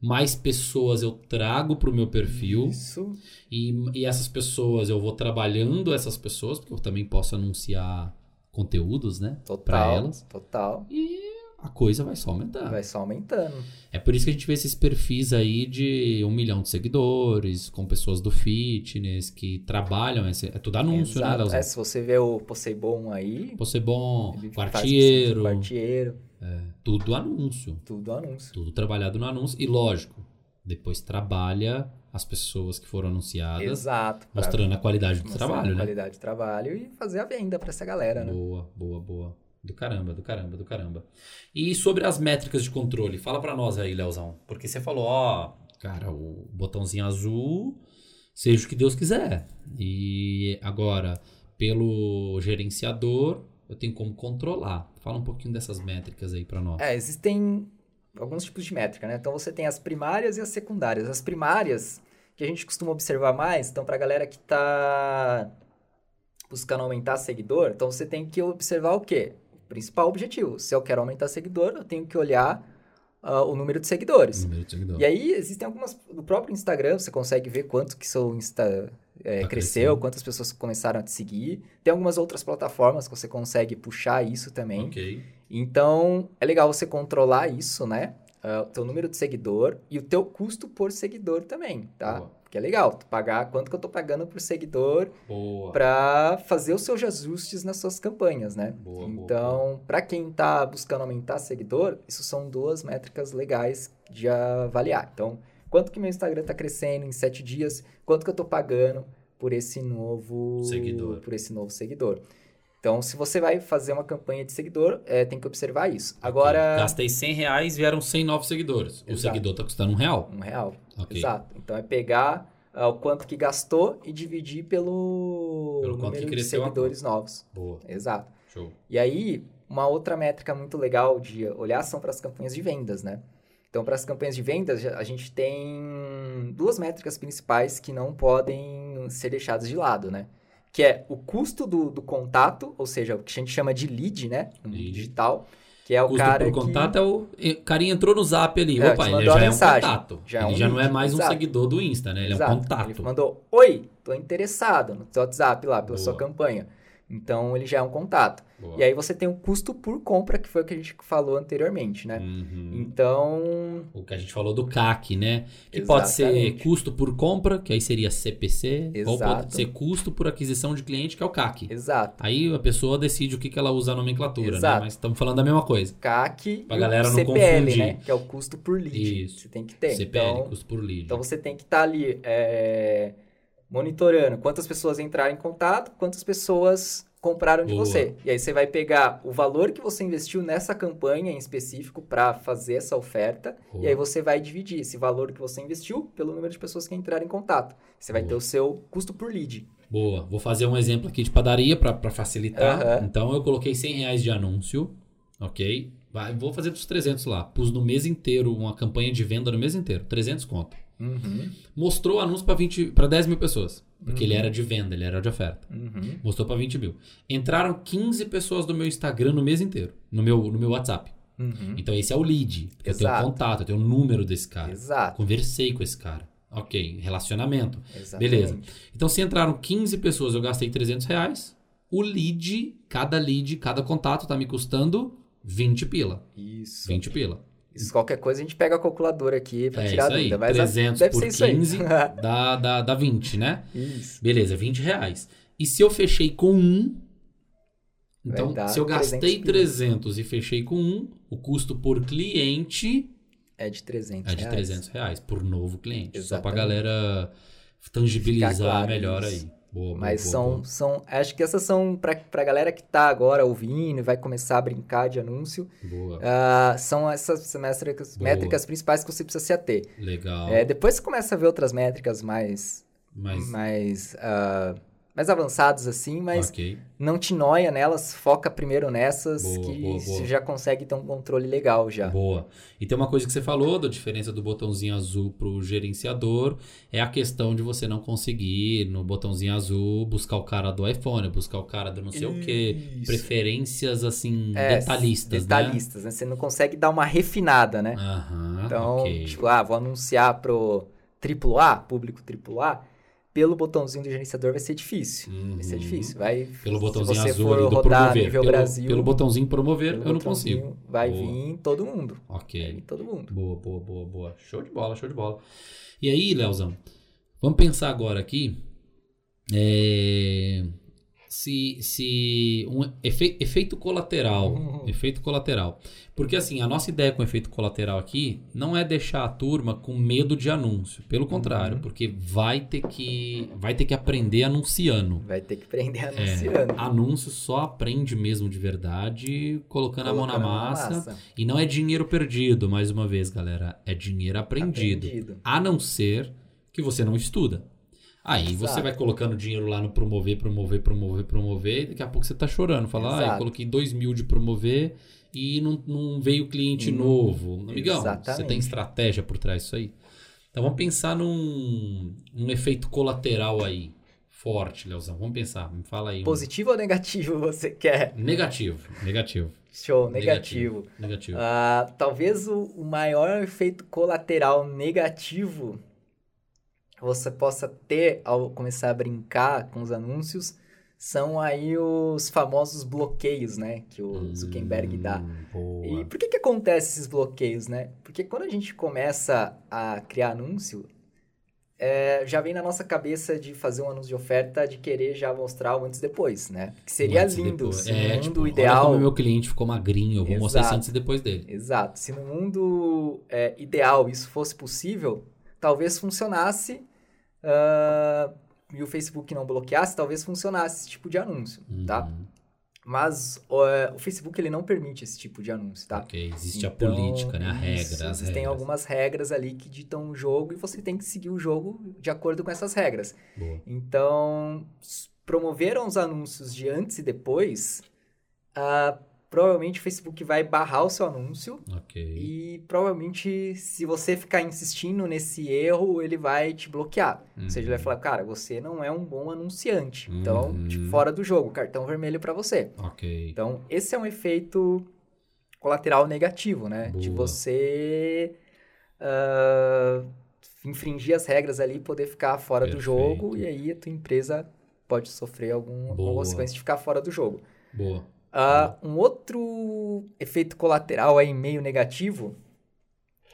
mais pessoas eu trago pro meu perfil. Isso. E, e essas pessoas, eu vou trabalhando essas pessoas, porque eu também posso anunciar conteúdos, né? Pra Total. elas. Total. E a coisa vai só aumentar. Vai só aumentando. É por isso que a gente vê esses perfis aí de um milhão de seguidores, com pessoas do fitness, que trabalham. Esse, é tudo anúncio, né, Exato. Leozão? É, se você vê o Poseidon aí, faz quartieiro, quartieiro, tudo anúncio. tudo anúncio. Tudo trabalhado no anúncio. E lógico, depois trabalha as pessoas que foram anunciadas, Exato. mostrando a qualidade do trabalho, a né? qualidade de trabalho e fazer a venda pra essa galera, né? Boa, boa, boa. Do caramba, do caramba, do caramba. E sobre as métricas de controle, fala pra nós aí, Leozão. Porque você falou, ó, cara, o botãozinho azul, seja o que Deus quiser. E agora, pelo gerenciador, eu tenho como controlar. Fala um pouquinho dessas métricas aí pra nós. É, existem alguns tipos de métrica, né? Então você tem as primárias e as secundárias. As primárias, que a gente costuma observar mais, então pra galera que tá buscando aumentar seguidor, então você tem que observar o quê? O principal objetivo. Se eu quero aumentar seguidor, eu tenho que olhar ah, o número de seguidores. Número de seguidores. E aí existem algumas. No próprio Instagram, você consegue ver quanto que seu Insta é, Tá cresceu, quantas pessoas começaram a te seguir. Tem algumas outras plataformas que você consegue puxar isso também. Ok. Então, é legal você controlar isso, né? Ah, o teu número de seguidor e o teu custo por seguidor também, tá? Boa. Porque é legal, tu pagar quanto que eu tô pagando por seguidor para fazer os seus ajustes nas suas campanhas, né? Boa, então, para quem tá buscando aumentar seguidor, isso são duas métricas legais de avaliar. Então, quanto que meu Instagram tá crescendo em sete dias? Quanto que eu tô pagando por esse novo Seguidor. por esse novo seguidor? Então, se você vai fazer uma campanha de seguidor, é, tem que observar isso. Agora, Gastei 100 reais, vieram 100 novos seguidores. O Exato. seguidor tá custando um real. um real. Ok. Exato. Então, é pegar ah, o quanto que gastou e dividir pelo, Pelo número de cresceu a seguidores novos. Boa. Exato. Show. E aí, uma outra métrica muito legal de olhar são para as campanhas de vendas, né? Então, para as campanhas de vendas, a gente tem duas métricas principais que não podem ser deixadas de lado, né? Que é o custo do, do contato, ou seja, o que a gente chama de lead, né? Lead. digital, que é o Custo cara que... contato é o. O carinha entrou no zap ali. É, Opa, ele já a é um mensagem. contato. Já é ele um já não é lead, mais um exato. seguidor do Insta, né? Ele Exato. é um contato. Ele mandou, oi, tô interessado no teu WhatsApp lá, pela sua Boa. campanha. Então, ele já é um contato. Boa. E aí você tem o custo por compra, que foi o que a gente falou anteriormente, né? Uhum. Então, O que a gente falou do CAC, né? Que pode ser Exatamente. custo por compra, que aí seria CPC, ou pode Exato. ser custo por aquisição de cliente, que é o CAC. exato. Aí a pessoa decide o que, que ela usa a nomenclatura, né? Exato. Mas estamos falando da mesma coisa. CAC Pra e galera não CPL, confundir. né? Que é o custo por lead. Isso. Você tem que ter. CPL, então, custo por lead. então você tem que estar ali é, monitorando quantas pessoas entraram em contato, quantas pessoas compraram de Boa. você. E aí você vai pegar o valor que você investiu nessa campanha em específico para fazer essa oferta. Boa. E aí você vai dividir esse valor que você investiu pelo número de pessoas que entraram em contato. Você vai Boa. ter o seu custo por lead. Boa. Vou fazer um exemplo aqui de padaria para facilitar. Então eu coloquei 100 reais de anúncio, ok? Vai, vou fazer dos 300 lá. Pus no mês inteiro uma campanha de venda no mês inteiro. 300 conto. Uhum. Mostrou o anúncio para 20, para 10 mil pessoas. Porque ele era de venda, ele era de oferta. Uhum. Mostrou para 20 mil. Entraram 15 pessoas do meu Instagram no mês inteiro. No meu, no meu WhatsApp. Uhum. Então esse é o lead. Eu tenho contato, eu tenho o número desse cara. Exato. Conversei com esse cara. Ok, relacionamento. Exatamente. Beleza. Então, se entraram 15 pessoas, eu gastei 300 reais. O lead, cada lead, cada contato tá me custando 20 pila. Isso. 20 pila. Isso, qualquer coisa a gente pega a calculadora aqui pra É tirar isso a dúvida. Mas 300 deve por ser isso aí. 15 dá, dá, dá 20, né? isso. Beleza, 20 reais. E se eu fechei com um... Então, se eu gastei 300 pila. 300 e fechei com um, o custo por cliente É de 300 é de reais. 300 reais por novo cliente. Só pra Exatamente. galera tangibilizar claro melhor isso. aí. Boa, Mas boa, são, boa. são. Acho que essas são pra, pra galera que tá agora ouvindo e vai começar a brincar de anúncio. Boa. ah, são essas métricas, métricas principais que você precisa se ater. Legal. É, depois você começa a ver outras métricas mais. Mas, mais, ah, mais avançadas assim, mas ok. não te noia nelas, foca primeiro nessas Boa, que boa, boa. você já consegue ter um controle legal já. Boa. E tem uma coisa que você falou da diferença do botãozinho azul pro gerenciador, é a questão de você não conseguir no botãozinho azul buscar o cara do iPhone, buscar o cara do não sei o quê, Isso. preferências assim É, detalhistas, detalhistas, né? Você não consegue dar uma refinada, né? né? Aham, Então, ok. tipo, ah, vou anunciar pro AAA, público AAA, pelo botãozinho do gerenciador vai ser difícil. Vai ser Uhum. difícil. Vai, Pelo se botãozinho você azul for ali do rodar promover. nível Pelo, Brasil, pelo botãozinho promover, pelo eu não consigo. Vai Boa. vir todo mundo. Vai Ok. vir todo mundo. Boa, boa, boa, boa. Show de bola, show de bola. E aí, Leozão, vamos pensar agora aqui. é, se, se um efe- efeito colateral. Uhum. Efeito colateral. Porque assim, a nossa ideia com efeito colateral aqui não é deixar a turma com medo de anúncio. Pelo contrário, Uhum. porque vai ter que vai ter que aprender anunciando. Vai ter que prender É, anunciando. anúncio só aprende mesmo de verdade colocando, a mão na Colocando massa. E não é dinheiro perdido, mais uma vez, galera. É dinheiro aprendido. Aprendido. A não ser que você não estuda. Aí você Exato. vai colocando dinheiro lá no promover, promover, promover, promover. E daqui a pouco você tá chorando. Fala, ah, eu Exato. coloquei dois mil de promover e não, não veio cliente Hum, novo. Amigão, você exatamente. tem estratégia por trás disso aí? Então vamos pensar num, num efeito colateral aí. Forte, Leozão. Vamos pensar. Me fala aí. um- Positivo ou negativo você quer? Negativo. Negativo. Show, negativo. Negativo. Ah, talvez o, o maior efeito colateral negativo que você possa ter ao começar a brincar com os anúncios são aí os famosos bloqueios, né? Que o Zuckerberg dá. Hum, E Boa. por que que acontece esses bloqueios, né? Porque quando a gente começa a criar anúncio, é, já vem na nossa cabeça de fazer um anúncio de oferta, de querer já mostrar o antes e depois, né? Que seria Antes lindo depois. se é, no mundo tipo, ideal... Como meu cliente ficou magrinho, eu vou mostrar esse Exato. antes e depois dele. Exato. Se no mundo é, ideal isso fosse possível, talvez funcionasse ah, e o Facebook não bloqueasse, talvez funcionasse esse tipo de anúncio, tá? Uhum. Mas ó, o Facebook ele não permite esse tipo de anúncio, tá? Ok, existe a Então, política, né? A regra. isso, as Existem regras. algumas regras ali que ditam o jogo e você tem que seguir o jogo de acordo com essas regras. Boa. Então, promoveram os anúncios de antes e depois, ah, provavelmente o Facebook vai barrar o seu anúncio Ok. e provavelmente, se você ficar insistindo nesse erro, ele vai te bloquear. Ou seja, ele vai Uhum. falar, cara, você não é um bom anunciante. Então, Uhum. tipo, fora do jogo, cartão vermelho pra você. Ok. Então, esse é um efeito colateral negativo, né? De Boa. você ah, infringir as regras ali, poder ficar fora do jogo, Perfeito. e aí a tua empresa pode sofrer algum, alguma consequência de ficar fora do jogo. Boa. Ah, um outro efeito colateral aí meio negativo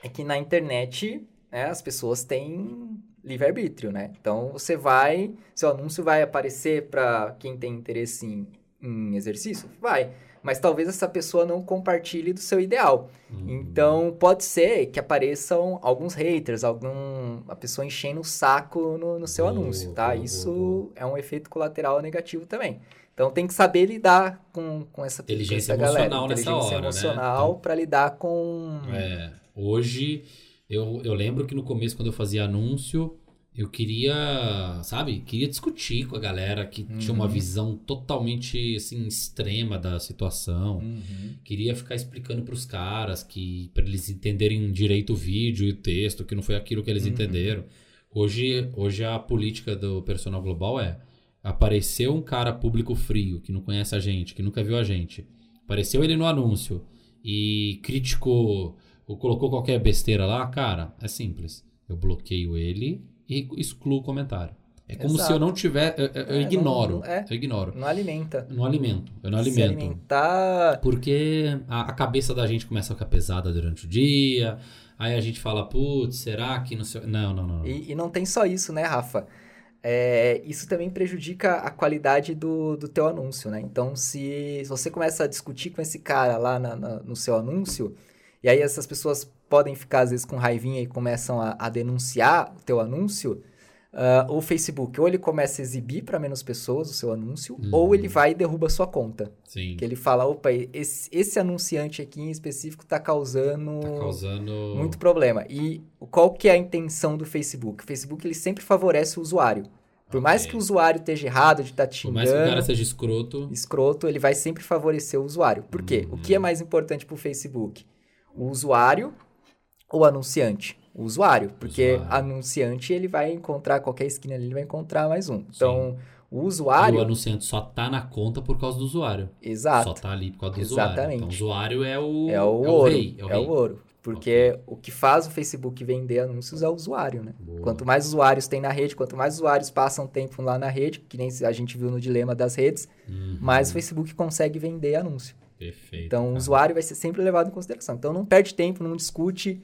é que na internet né, as pessoas têm livre-arbítrio, né? Então você vai, seu anúncio vai aparecer para quem tem interesse em, em exercício? Vai. Mas talvez essa pessoa não compartilhe do seu ideal. Uhum. Então pode ser que apareçam alguns haters, algum a pessoa enchendo o saco no, no seu Boa, anúncio, tá? Isso é um efeito colateral negativo também. Então tem que saber lidar com, com essa com Inteligência essa galera. emocional nessa Inteligência hora, né? emocional Então- para lidar com É, hoje, eu, eu lembro que no começo, quando eu fazia anúncio, eu queria, sabe, queria discutir com a galera que tinha uma Uhum. visão totalmente assim extrema da situação. Uhum. Queria ficar explicando pros caras que para eles entenderem direito o vídeo e o texto, que não foi aquilo que eles Uhum. entenderam. Hoje, hoje a política do personal global é apareceu um cara público frio que não conhece a gente, que nunca viu a gente. Apareceu ele no anúncio e criticou ou colocou qualquer besteira lá, cara, é simples. Eu bloqueio ele e excluo o comentário. É como Exato. se eu não tiver, eu, eu- É, ignoro, não- é. eu ignoro. Não alimenta. Não alimento, eu não Se alimento. alimentar. Porque a, a cabeça da gente começa a ficar pesada durante o dia. Aí a gente fala, putz, será que não sei. Não, não, não. não. E, e não tem só isso, né, Rafa? É, isso também prejudica a qualidade do, do teu anúncio, né? Então, se, se você começa a discutir com esse cara lá na- na- no seu anúncio, e aí essas pessoas podem ficar, às vezes, com raivinha e começam a, a denunciar o teu anúncio, ah, o Facebook, ou ele começa a exibir para menos pessoas o seu anúncio, Uhum. ou ele vai e derruba a sua conta. Sim. Que ele fala, opa, esse, esse anunciante aqui em específico tá causando... Tá causando. Muito problema. E qual que é a intenção do Facebook? O Facebook ele sempre favorece o usuário. Por mais que o usuário esteja errado de estar te Por mais que o cara xingando, seja escroto. escroto, ele vai sempre favorecer o usuário. Por quê? O Uhum. que é mais importante para o Facebook? O usuário ou o anunciante? O usuário, porque Usuário. anunciante ele vai encontrar qualquer esquina ali, ele vai encontrar mais um. Então, o E usuário, o anunciante só tá na conta por causa do usuário. exato, Só tá ali por causa do usuário. Exatamente. Então o usuário é o, é o ouro, rei. É o rei. ouro. Porque o que faz o Facebook vender anúncios é o usuário, né? Boa. Quanto mais usuários tem na rede, quanto mais usuários passam tempo lá na rede, que nem a gente viu no dilema das redes, Uhum. mais o Facebook consegue vender anúncio. Perfeito. Então, o usuário vai ser sempre levado em consideração. Então, não perde tempo, não discute,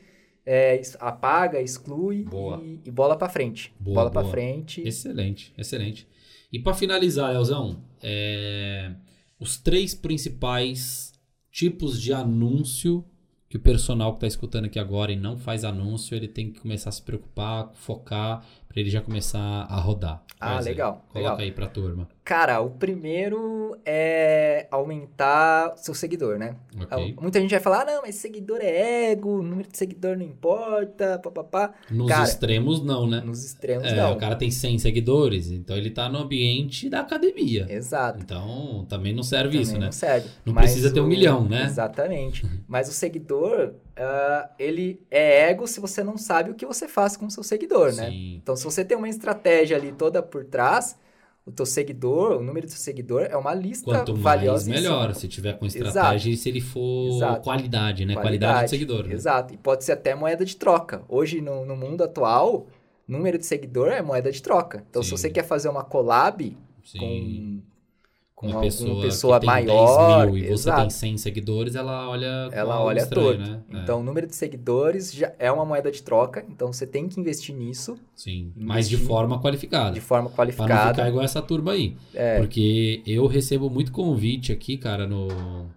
é, apaga, exclui. E, e bola pra frente. Boa, bola pra boa. frente. Excelente, excelente. E pra finalizar, Leozão, é, os três principais tipos de anúncio que o personal que tá escutando aqui agora e não faz anúncio, ele tem que começar a se preocupar, focar, pra ele já começar a rodar. Ah, Quais aí? legal, Coloca legal. aí pra turma. Cara, o primeiro é aumentar seu seguidor, né? Ok. Muita gente vai falar, ah, não, mas seguidor é ego, número de seguidor não importa, papapá. Nos Cara, extremos, não, né? Nos extremos, É, não. o cara tem 100 seguidores, então ele tá no ambiente da academia. Exato. Então, também não serve Também isso, né? Não serve. Não Mas precisa ter um o- milhão, né? Exatamente. Mas o seguidor, ah, ele é ego se você não sabe o que você faz com o seu seguidor, né? Sim. Então, se você tem uma estratégia ali toda por trás, o teu seguidor, o número do seu seguidor é uma lista Quanto mais, valiosa. em melhor. Se tiver com Exato. estratégia e se ele for Exato. qualidade, né? Qualidade, de seguidor. né? Exato. E pode ser até moeda de troca. Hoje, no, no mundo atual, número de seguidor é moeda de troca. Então, Sim. se você quer fazer uma collab Sim. com uma pessoa, pessoa, que tem maior, 10 mil e você exato. tem 100 seguidores, ela olha ela olha estranho, todo. né? É, Então, o número de seguidores já é uma moeda de troca, então você tem que investir nisso sim. Mas de investir forma qualificada. de forma Pra não ficar qualificada. igual essa turma aí. É. Porque eu recebo muito convite aqui, cara, no,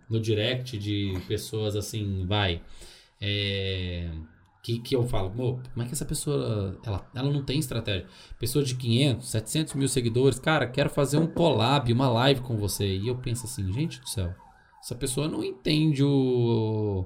no direct de pessoas assim, vai. É, que, que eu falo, "Pô, como é que essa pessoa. Ela, ela não tem estratégia. Pessoa de 500, 700 mil seguidores, cara, quero fazer um collab, uma live com você. E eu penso assim, gente do céu, essa pessoa não entende o,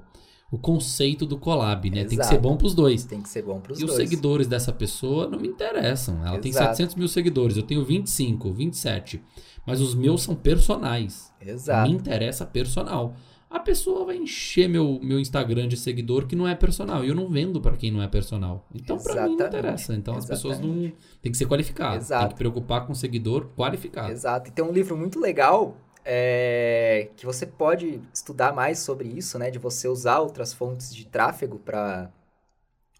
o conceito do collab, né? Tem que Exato. ser bom pros dois. Tem que ser bom pros E os dois. seguidores dessa pessoa não me interessam. Ela tem Exato. 700 mil seguidores, eu tenho 25, 27. Mas os meus são personais. Exato. Me interessa personal. A pessoa vai encher meu, meu Instagram de seguidor que não é personal. E eu não vendo pra quem não é personal. Então, pra mim, não Exatamente. interessa. Então, as pessoas não. Exatamente. Tem que ser qualificado. Tem Exato. que preocupar com o seguidor qualificado. Exato. E tem um livro muito legal é, que você pode estudar mais sobre isso, né? De você usar outras fontes de tráfego para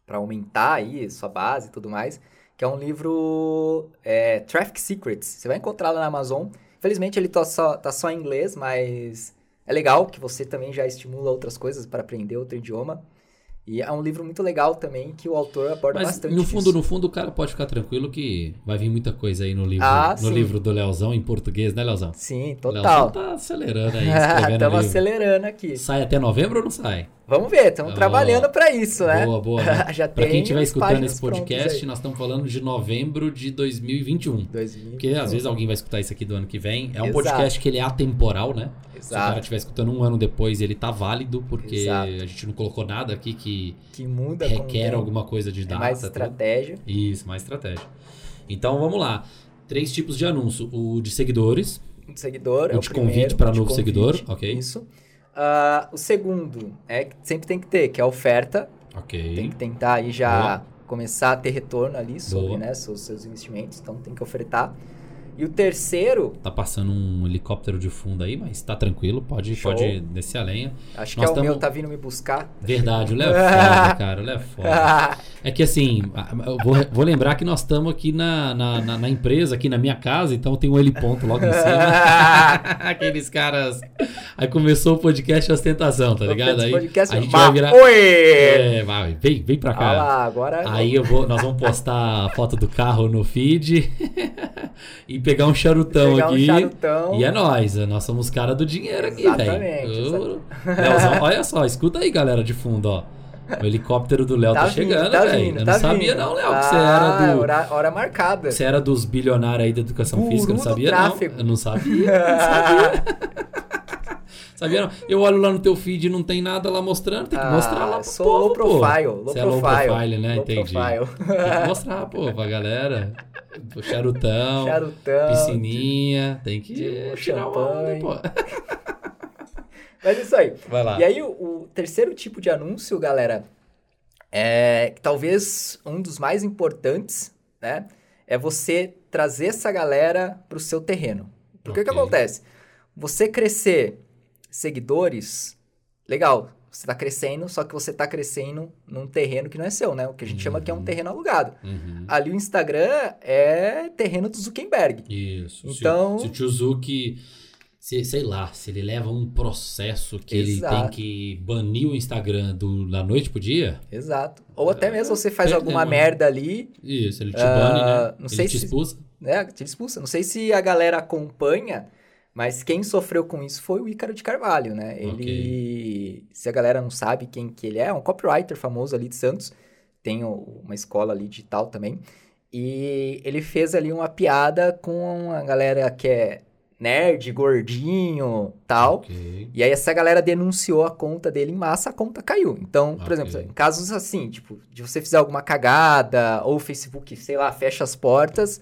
para aumentar aí sua base e tudo mais. Que é um livro é, Traffic Secrets. Você vai encontrar lá na Amazon. Infelizmente ele tá só, tá só em inglês, mas é legal que você também já estimula outras coisas para aprender outro idioma. E é um livro muito legal também que o autor aborda Mas bastante no fundo, disso. no fundo, o cara pode ficar tranquilo que vai vir muita coisa aí no livro, Ah, no sim. livro do Leozão em português, né, Leozão? Sim, Leozão total. tá acelerando aí, Estamos acelerando aqui. Sai até novembro ou não sai? Vamos ver, estamos trabalhando para isso, né? Boa, boa. né? Já pra quem estiver escutando esse podcast, nós estamos falando de novembro de 2021. 2000. Porque às vezes alguém vai escutar isso aqui do ano que vem. É um Exato. podcast que ele é atemporal, né? Se o cara Exato. estiver escutando um ano depois, ele tá válido, porque Exato. a gente não colocou nada aqui que Que muda o requer alguma coisa de É data. mais tudo. estratégia. Isso, mais estratégia. Então vamos lá. Três tipos de anúncio: o de seguidores, Um seguidor O é o de convite para o de novo convite, seguidor, ok. Isso. Ah, o segundo é que sempre tem que ter, que é a oferta. ok. Tem que tentar aí já começar a ter retorno ali sobre Boa. né, seus, seus investimentos. Então tem que ofertar. E o terceiro, Tá passando um helicóptero de fundo aí, mas tá tranquilo, pode, Show. pode descer a lenha. acho que Nós é o tamo- meu, tá vindo me buscar. Verdade, o Léo é foda, cara, o Léo é foda. É que assim, eu vou, vou lembrar que nós estamos aqui na, na, na- na empresa, aqui na minha casa, então tem um heliponto logo em cima. Aqueles caras. Aí começou o podcast ostentação, tá ligado? Aí Podcast, a gente Bah, vai virar. Oi! É, vai, vem, vem pra cá. lá, agora. Aí eu vou, nós vamos postar a foto do carro no feed e pegar um charutão pegar um aqui. charutão. E é nóis, nós somos cara do dinheiro aqui, Exatamente, velho. Leozão, Olha só, escuta aí, galera de fundo, ó. O helicóptero do Léo tá, vindo, chegando, tá velho. Eu tá não sabia vindo. não, Léo, que Ah, você era do... Hora, hora marcada. Você era dos bilionários aí da educação Guru física, eu não sabia não. Eu não sabia, não sabia. sabia não. Eu olho lá no teu feed e não tem nada lá mostrando, tem que Ah, mostrar lá pro sou povo, low pô. profile, low Você é low profile, profile, né? low Entendi. profile. Tem que mostrar, pô, pra galera. O charutão, Charutão. piscininha, tem que de tirar o onda, champanhe. Mas isso aí. Vai lá. E aí, o, o terceiro tipo de anúncio, galera, é que talvez um dos mais importantes, né? É você trazer essa galera pro seu terreno. Porque o que acontece? Você crescer seguidores, legal. Você tá crescendo, só que você tá crescendo num terreno que não é seu, né? O que a gente chama que é um Uhum. terreno alugado. Uhum. Ali o Instagram é terreno do Zuckerberg. Isso. Se- Então- Se, o tio se, sei lá, se ele leva um processo que ele Exato. tem que banir o Instagram do, da noite pro dia, Exato. Ou até mesmo você faz perdemos, alguma né? merda ali, isso, ele te Ah, bane, né? não ele sei te se- expulsa. né? Te expulsa. Não sei se a galera acompanha, mas quem sofreu com isso foi o Ícaro de Carvalho, né? Ele, se a galera não sabe quem que ele é, é um copywriter famoso ali de Santos, tem uma escola ali digital também, e ele fez ali uma piada com a galera que é nerd, gordinho, tal. Ok. E aí essa galera denunciou a conta dele em massa, a conta caiu. Então, por Ok. exemplo, em casos assim, tipo, de você fizer alguma cagada, ou o Facebook, sei lá, fecha as portas,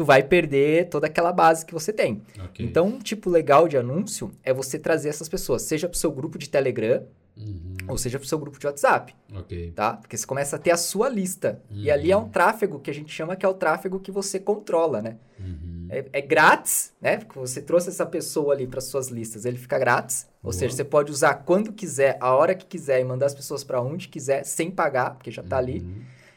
tu vai perder toda aquela base que você tem. ok. Então, um tipo legal de anúncio é você trazer essas pessoas, seja pro seu grupo de Telegram, Uhum, ou seja pro seu grupo de WhatsApp, ok. tá? Porque você começa a ter a sua lista. E Uhum. ali é um tráfego que a gente chama que é o tráfego que você controla, né? Uhum. É, é grátis, né? Porque você trouxe essa pessoa ali para suas listas, ele fica grátis. Ou Boa. seja, você pode usar quando quiser, a hora que quiser e mandar as pessoas para onde quiser, sem pagar, porque já tá ali.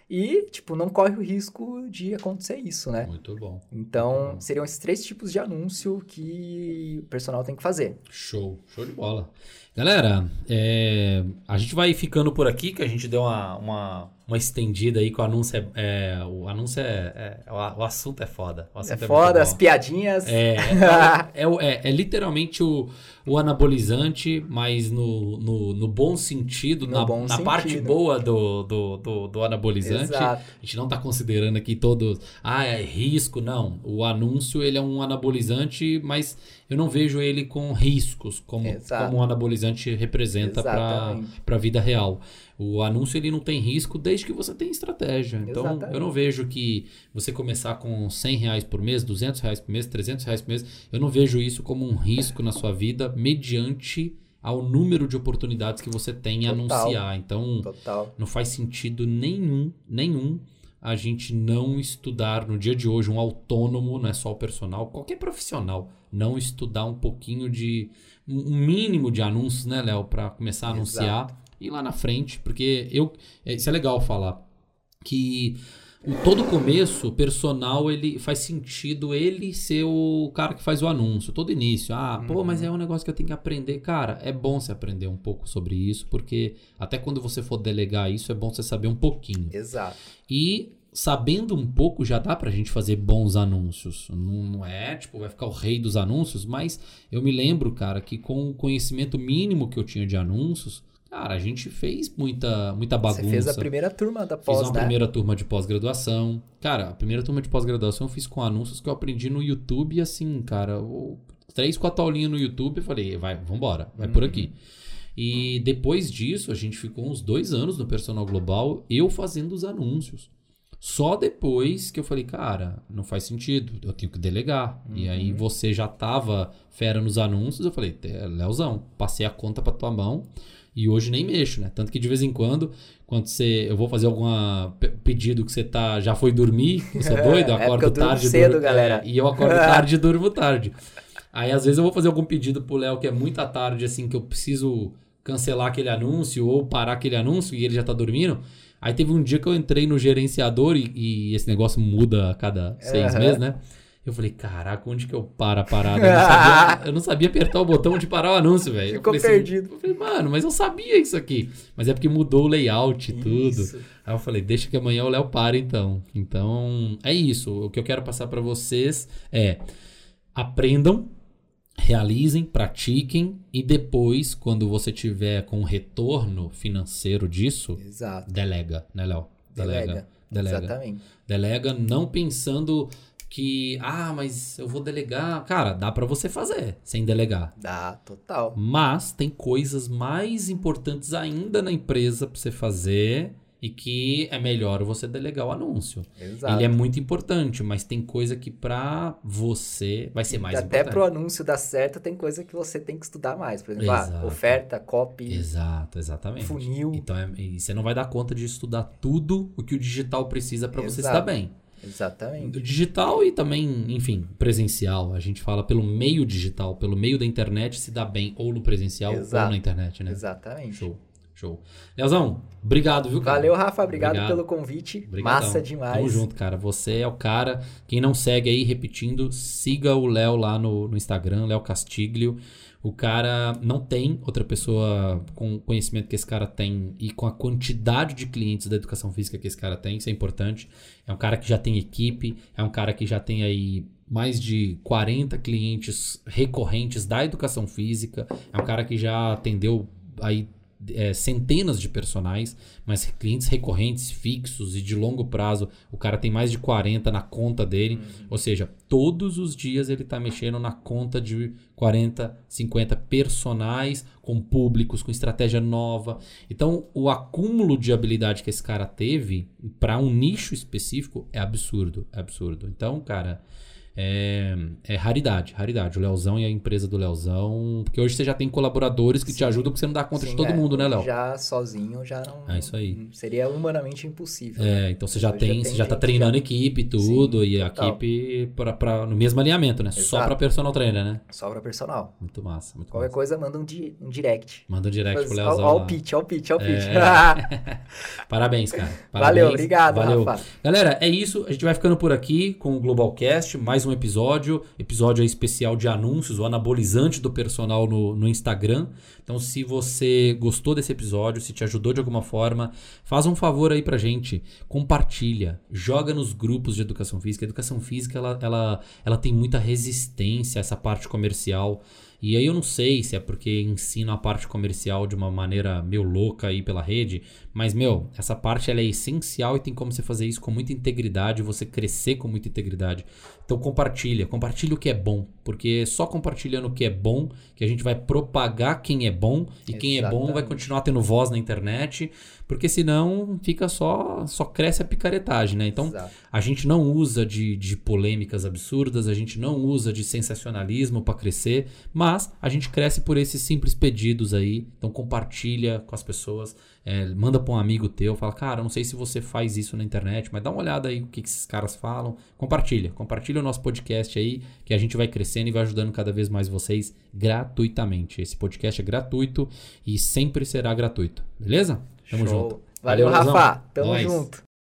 E, tipo, não corre o risco de acontecer isso, né? Muito bom. Então, Uhum. seriam esses três tipos de anúncio que o personal tem que fazer. Show, show de bola. Galera, é, a gente vai ficando por aqui, que a gente deu uma, uma, uma estendida aí, que o anúncio é. é- o anúncio é, é- o, o assunto é foda. O É assunto foda, as piadinhas. É, é, é- é literalmente o, o anabolizante, mas no, no, no bom sentido, No na, bom na parte sentido. boa do, do, do, do anabolizante. Exato. A gente não está considerando aqui todos, ah, é risco, não. O anúncio, ele é um anabolizante, mas eu não vejo ele com riscos, como, Exato. como o anabolizante representa para a vida real. O anúncio, ele não tem risco desde que você tem estratégia. Então, Exatamente. eu não vejo que você começar com 100 reais por mês, 200 reais por mês, 300 reais por mês, eu não vejo isso como um risco na sua vida mediante ao número de oportunidades que você tem em Total. anunciar. Então, Total. não faz sentido nenhum, nenhum a gente não estudar no dia de hoje um autônomo, não é só o personal, qualquer profissional, não estudar um pouquinho de um mínimo de anúncios, né, Léo, para começar a anunciar e lá na frente, porque eu isso é legal falar que o todo começo, o personal, ele faz sentido ele ser o cara que faz o anúncio, todo início. Ah, pô, mas é um negócio que eu tenho que aprender. Cara, é bom você aprender um pouco sobre isso, porque até quando você for delegar isso, é bom você saber um pouquinho. Exato. E sabendo um pouco, já dá pra gente fazer bons anúncios. Não é, tipo, vai ficar o rei dos anúncios, mas eu me lembro, cara, que com o conhecimento mínimo que eu tinha de anúncios, Cara, a gente fez muita, muita bagunça. Você fez a primeira turma da pós, Fiz uma né? primeira turma de pós-graduação. Cara, a primeira turma de pós-graduação eu fiz com anúncios que eu aprendi no YouTube, assim, cara, três, quatro aulinhas no YouTube, eu falei, vai, vambora, vai uhum. por aqui. E depois disso, a gente ficou uns dois anos no Personal Global, eu fazendo os anúncios. Só depois que eu falei, cara, não faz sentido, eu tenho que delegar. Uhum. E aí uhum. você já tava fera nos anúncios, eu falei, Leozão, passei a conta pra tua mão e hoje nem mexo, né? Tanto que de vez em quando, quando você, eu vou fazer algum pedido que você tá, já foi dormir, você é doido, eu acordo é eu tarde. cedo, durmo, galera. É, e eu acordo tarde e durmo tarde. Aí às vezes eu vou fazer algum pedido pro Léo que é muito à tarde, assim, que eu preciso cancelar aquele anúncio ou parar aquele anúncio e ele já tá dormindo. Aí teve um dia que eu entrei no gerenciador e, e esse negócio muda a cada seis uhum. meses, né? Eu falei, caraca, onde que eu paro a parada? Eu não sabia, eu não sabia apertar o botão de parar o anúncio, velho. Ficou eu perdido. Assim, eu falei, mano, mas eu sabia isso aqui. Mas é porque mudou o layout e tudo. Aí eu falei, deixa que amanhã o Léo para então. Então, é isso. O que eu quero passar para vocês é aprendam realizem, pratiquem e depois, quando você tiver com retorno financeiro disso, Exato. delega, né, Léo? Delega. delega. Exatamente. Delega não pensando que, ah, mas eu vou delegar. Cara, dá para você fazer sem delegar. Dá, total. Mas tem coisas mais importantes ainda na empresa para você fazer e que é melhor você delegar o anúncio. Exato. Ele é muito importante, mas tem coisa que para você vai ser mais Até importante. Até pro anúncio dar certo, tem coisa que você tem que estudar mais. Por exemplo, ah, oferta, copy. Exato, exatamente. Funil. Então, é, e você não vai dar conta de estudar tudo o que o digital precisa para você estar bem. Exatamente. Digital e também, enfim, presencial. A gente fala pelo meio digital, pelo meio da internet se dá bem ou no presencial Exato. ou na internet, né? Exatamente. Show. Show. Leozão, obrigado, viu, cara? Valeu, Rafa. Obrigado, obrigado. pelo convite. Obrigadão. Massa demais. Tamo junto, cara. Você é o cara. Quem não segue aí, repetindo, siga o Léo lá no, no Instagram, Léo Castiglio. O cara não tem outra pessoa com o conhecimento que esse cara tem e com a quantidade de clientes da educação física que esse cara tem, isso é importante. É um cara que já tem equipe, é um cara que já tem aí mais de 40 clientes recorrentes da educação física, é um cara que já atendeu aí é, centenas de personagens, mas clientes recorrentes, fixos e de longo prazo, o cara tem mais de 40 na conta dele. Uhum. Ou seja, todos os dias ele está mexendo na conta de 40, 50 personagens com públicos, com estratégia nova. Então, o acúmulo de habilidade que esse cara teve para um nicho específico é absurdo, é absurdo. Então, cara, é, é, raridade, raridade. O Leozão e a empresa do Leozão. Porque hoje você já tem colaboradores que Sim. te ajudam porque você não dá conta Sim, de todo é, mundo, né, Léo? Já sozinho já não. É isso aí. Seria humanamente impossível. É, então você já tem, já tem, você já tá treinando já... equipe e tudo. Sim, e a total. equipe pra, pra, no mesmo alinhamento, né? Exato. Só pra personal trainer, né? Só pra personal. Muito massa. Muito Qualquer massa. coisa, manda um, di um direct. Manda um direct Mas, pro Leozão. Ó, o pitch, ó o pitch, ó o pitch. É. Parabéns, cara. Parabéns. Valeu, obrigado, Valeu. Rafa. Galera, é isso. A gente vai ficando por aqui com o Globalcast. Mais um episódio episódio especial de anúncios, o anabolizante do personal no, no Instagram. Então, se você gostou desse episódio, se te ajudou de alguma forma, faz um favor aí pra gente, compartilha, joga nos grupos de educação física. A educação física, ela, ela, ela tem muita resistência a essa parte comercial. E aí eu não sei se é porque ensina a parte comercial de uma maneira meio louca aí pela rede, mas meu, essa parte ela é essencial e tem como você fazer isso com muita integridade, você crescer com muita integridade. Então compartilha, compartilha o que é bom, porque só compartilhando o que é bom que a gente vai propagar quem é bom e Exatamente. quem é bom vai continuar tendo voz na internet, porque senão fica só só cresce a picaretagem, né? Então Exato. a gente não usa de, de polêmicas absurdas, a gente não usa de sensacionalismo para crescer, mas a gente cresce por esses simples pedidos aí. Então compartilha com as pessoas, é, manda para um amigo teu, fala, cara, não sei se você faz isso na internet, mas dá uma olhada aí o que, que esses caras falam, compartilha, compartilha o nosso podcast aí, que a gente vai crescendo e vai ajudando cada vez mais vocês gratuitamente. Esse podcast é gratuito e sempre será gratuito, beleza? Tamo Show. junto. Valeu, Valeu Rafa. Tamo Nós. junto.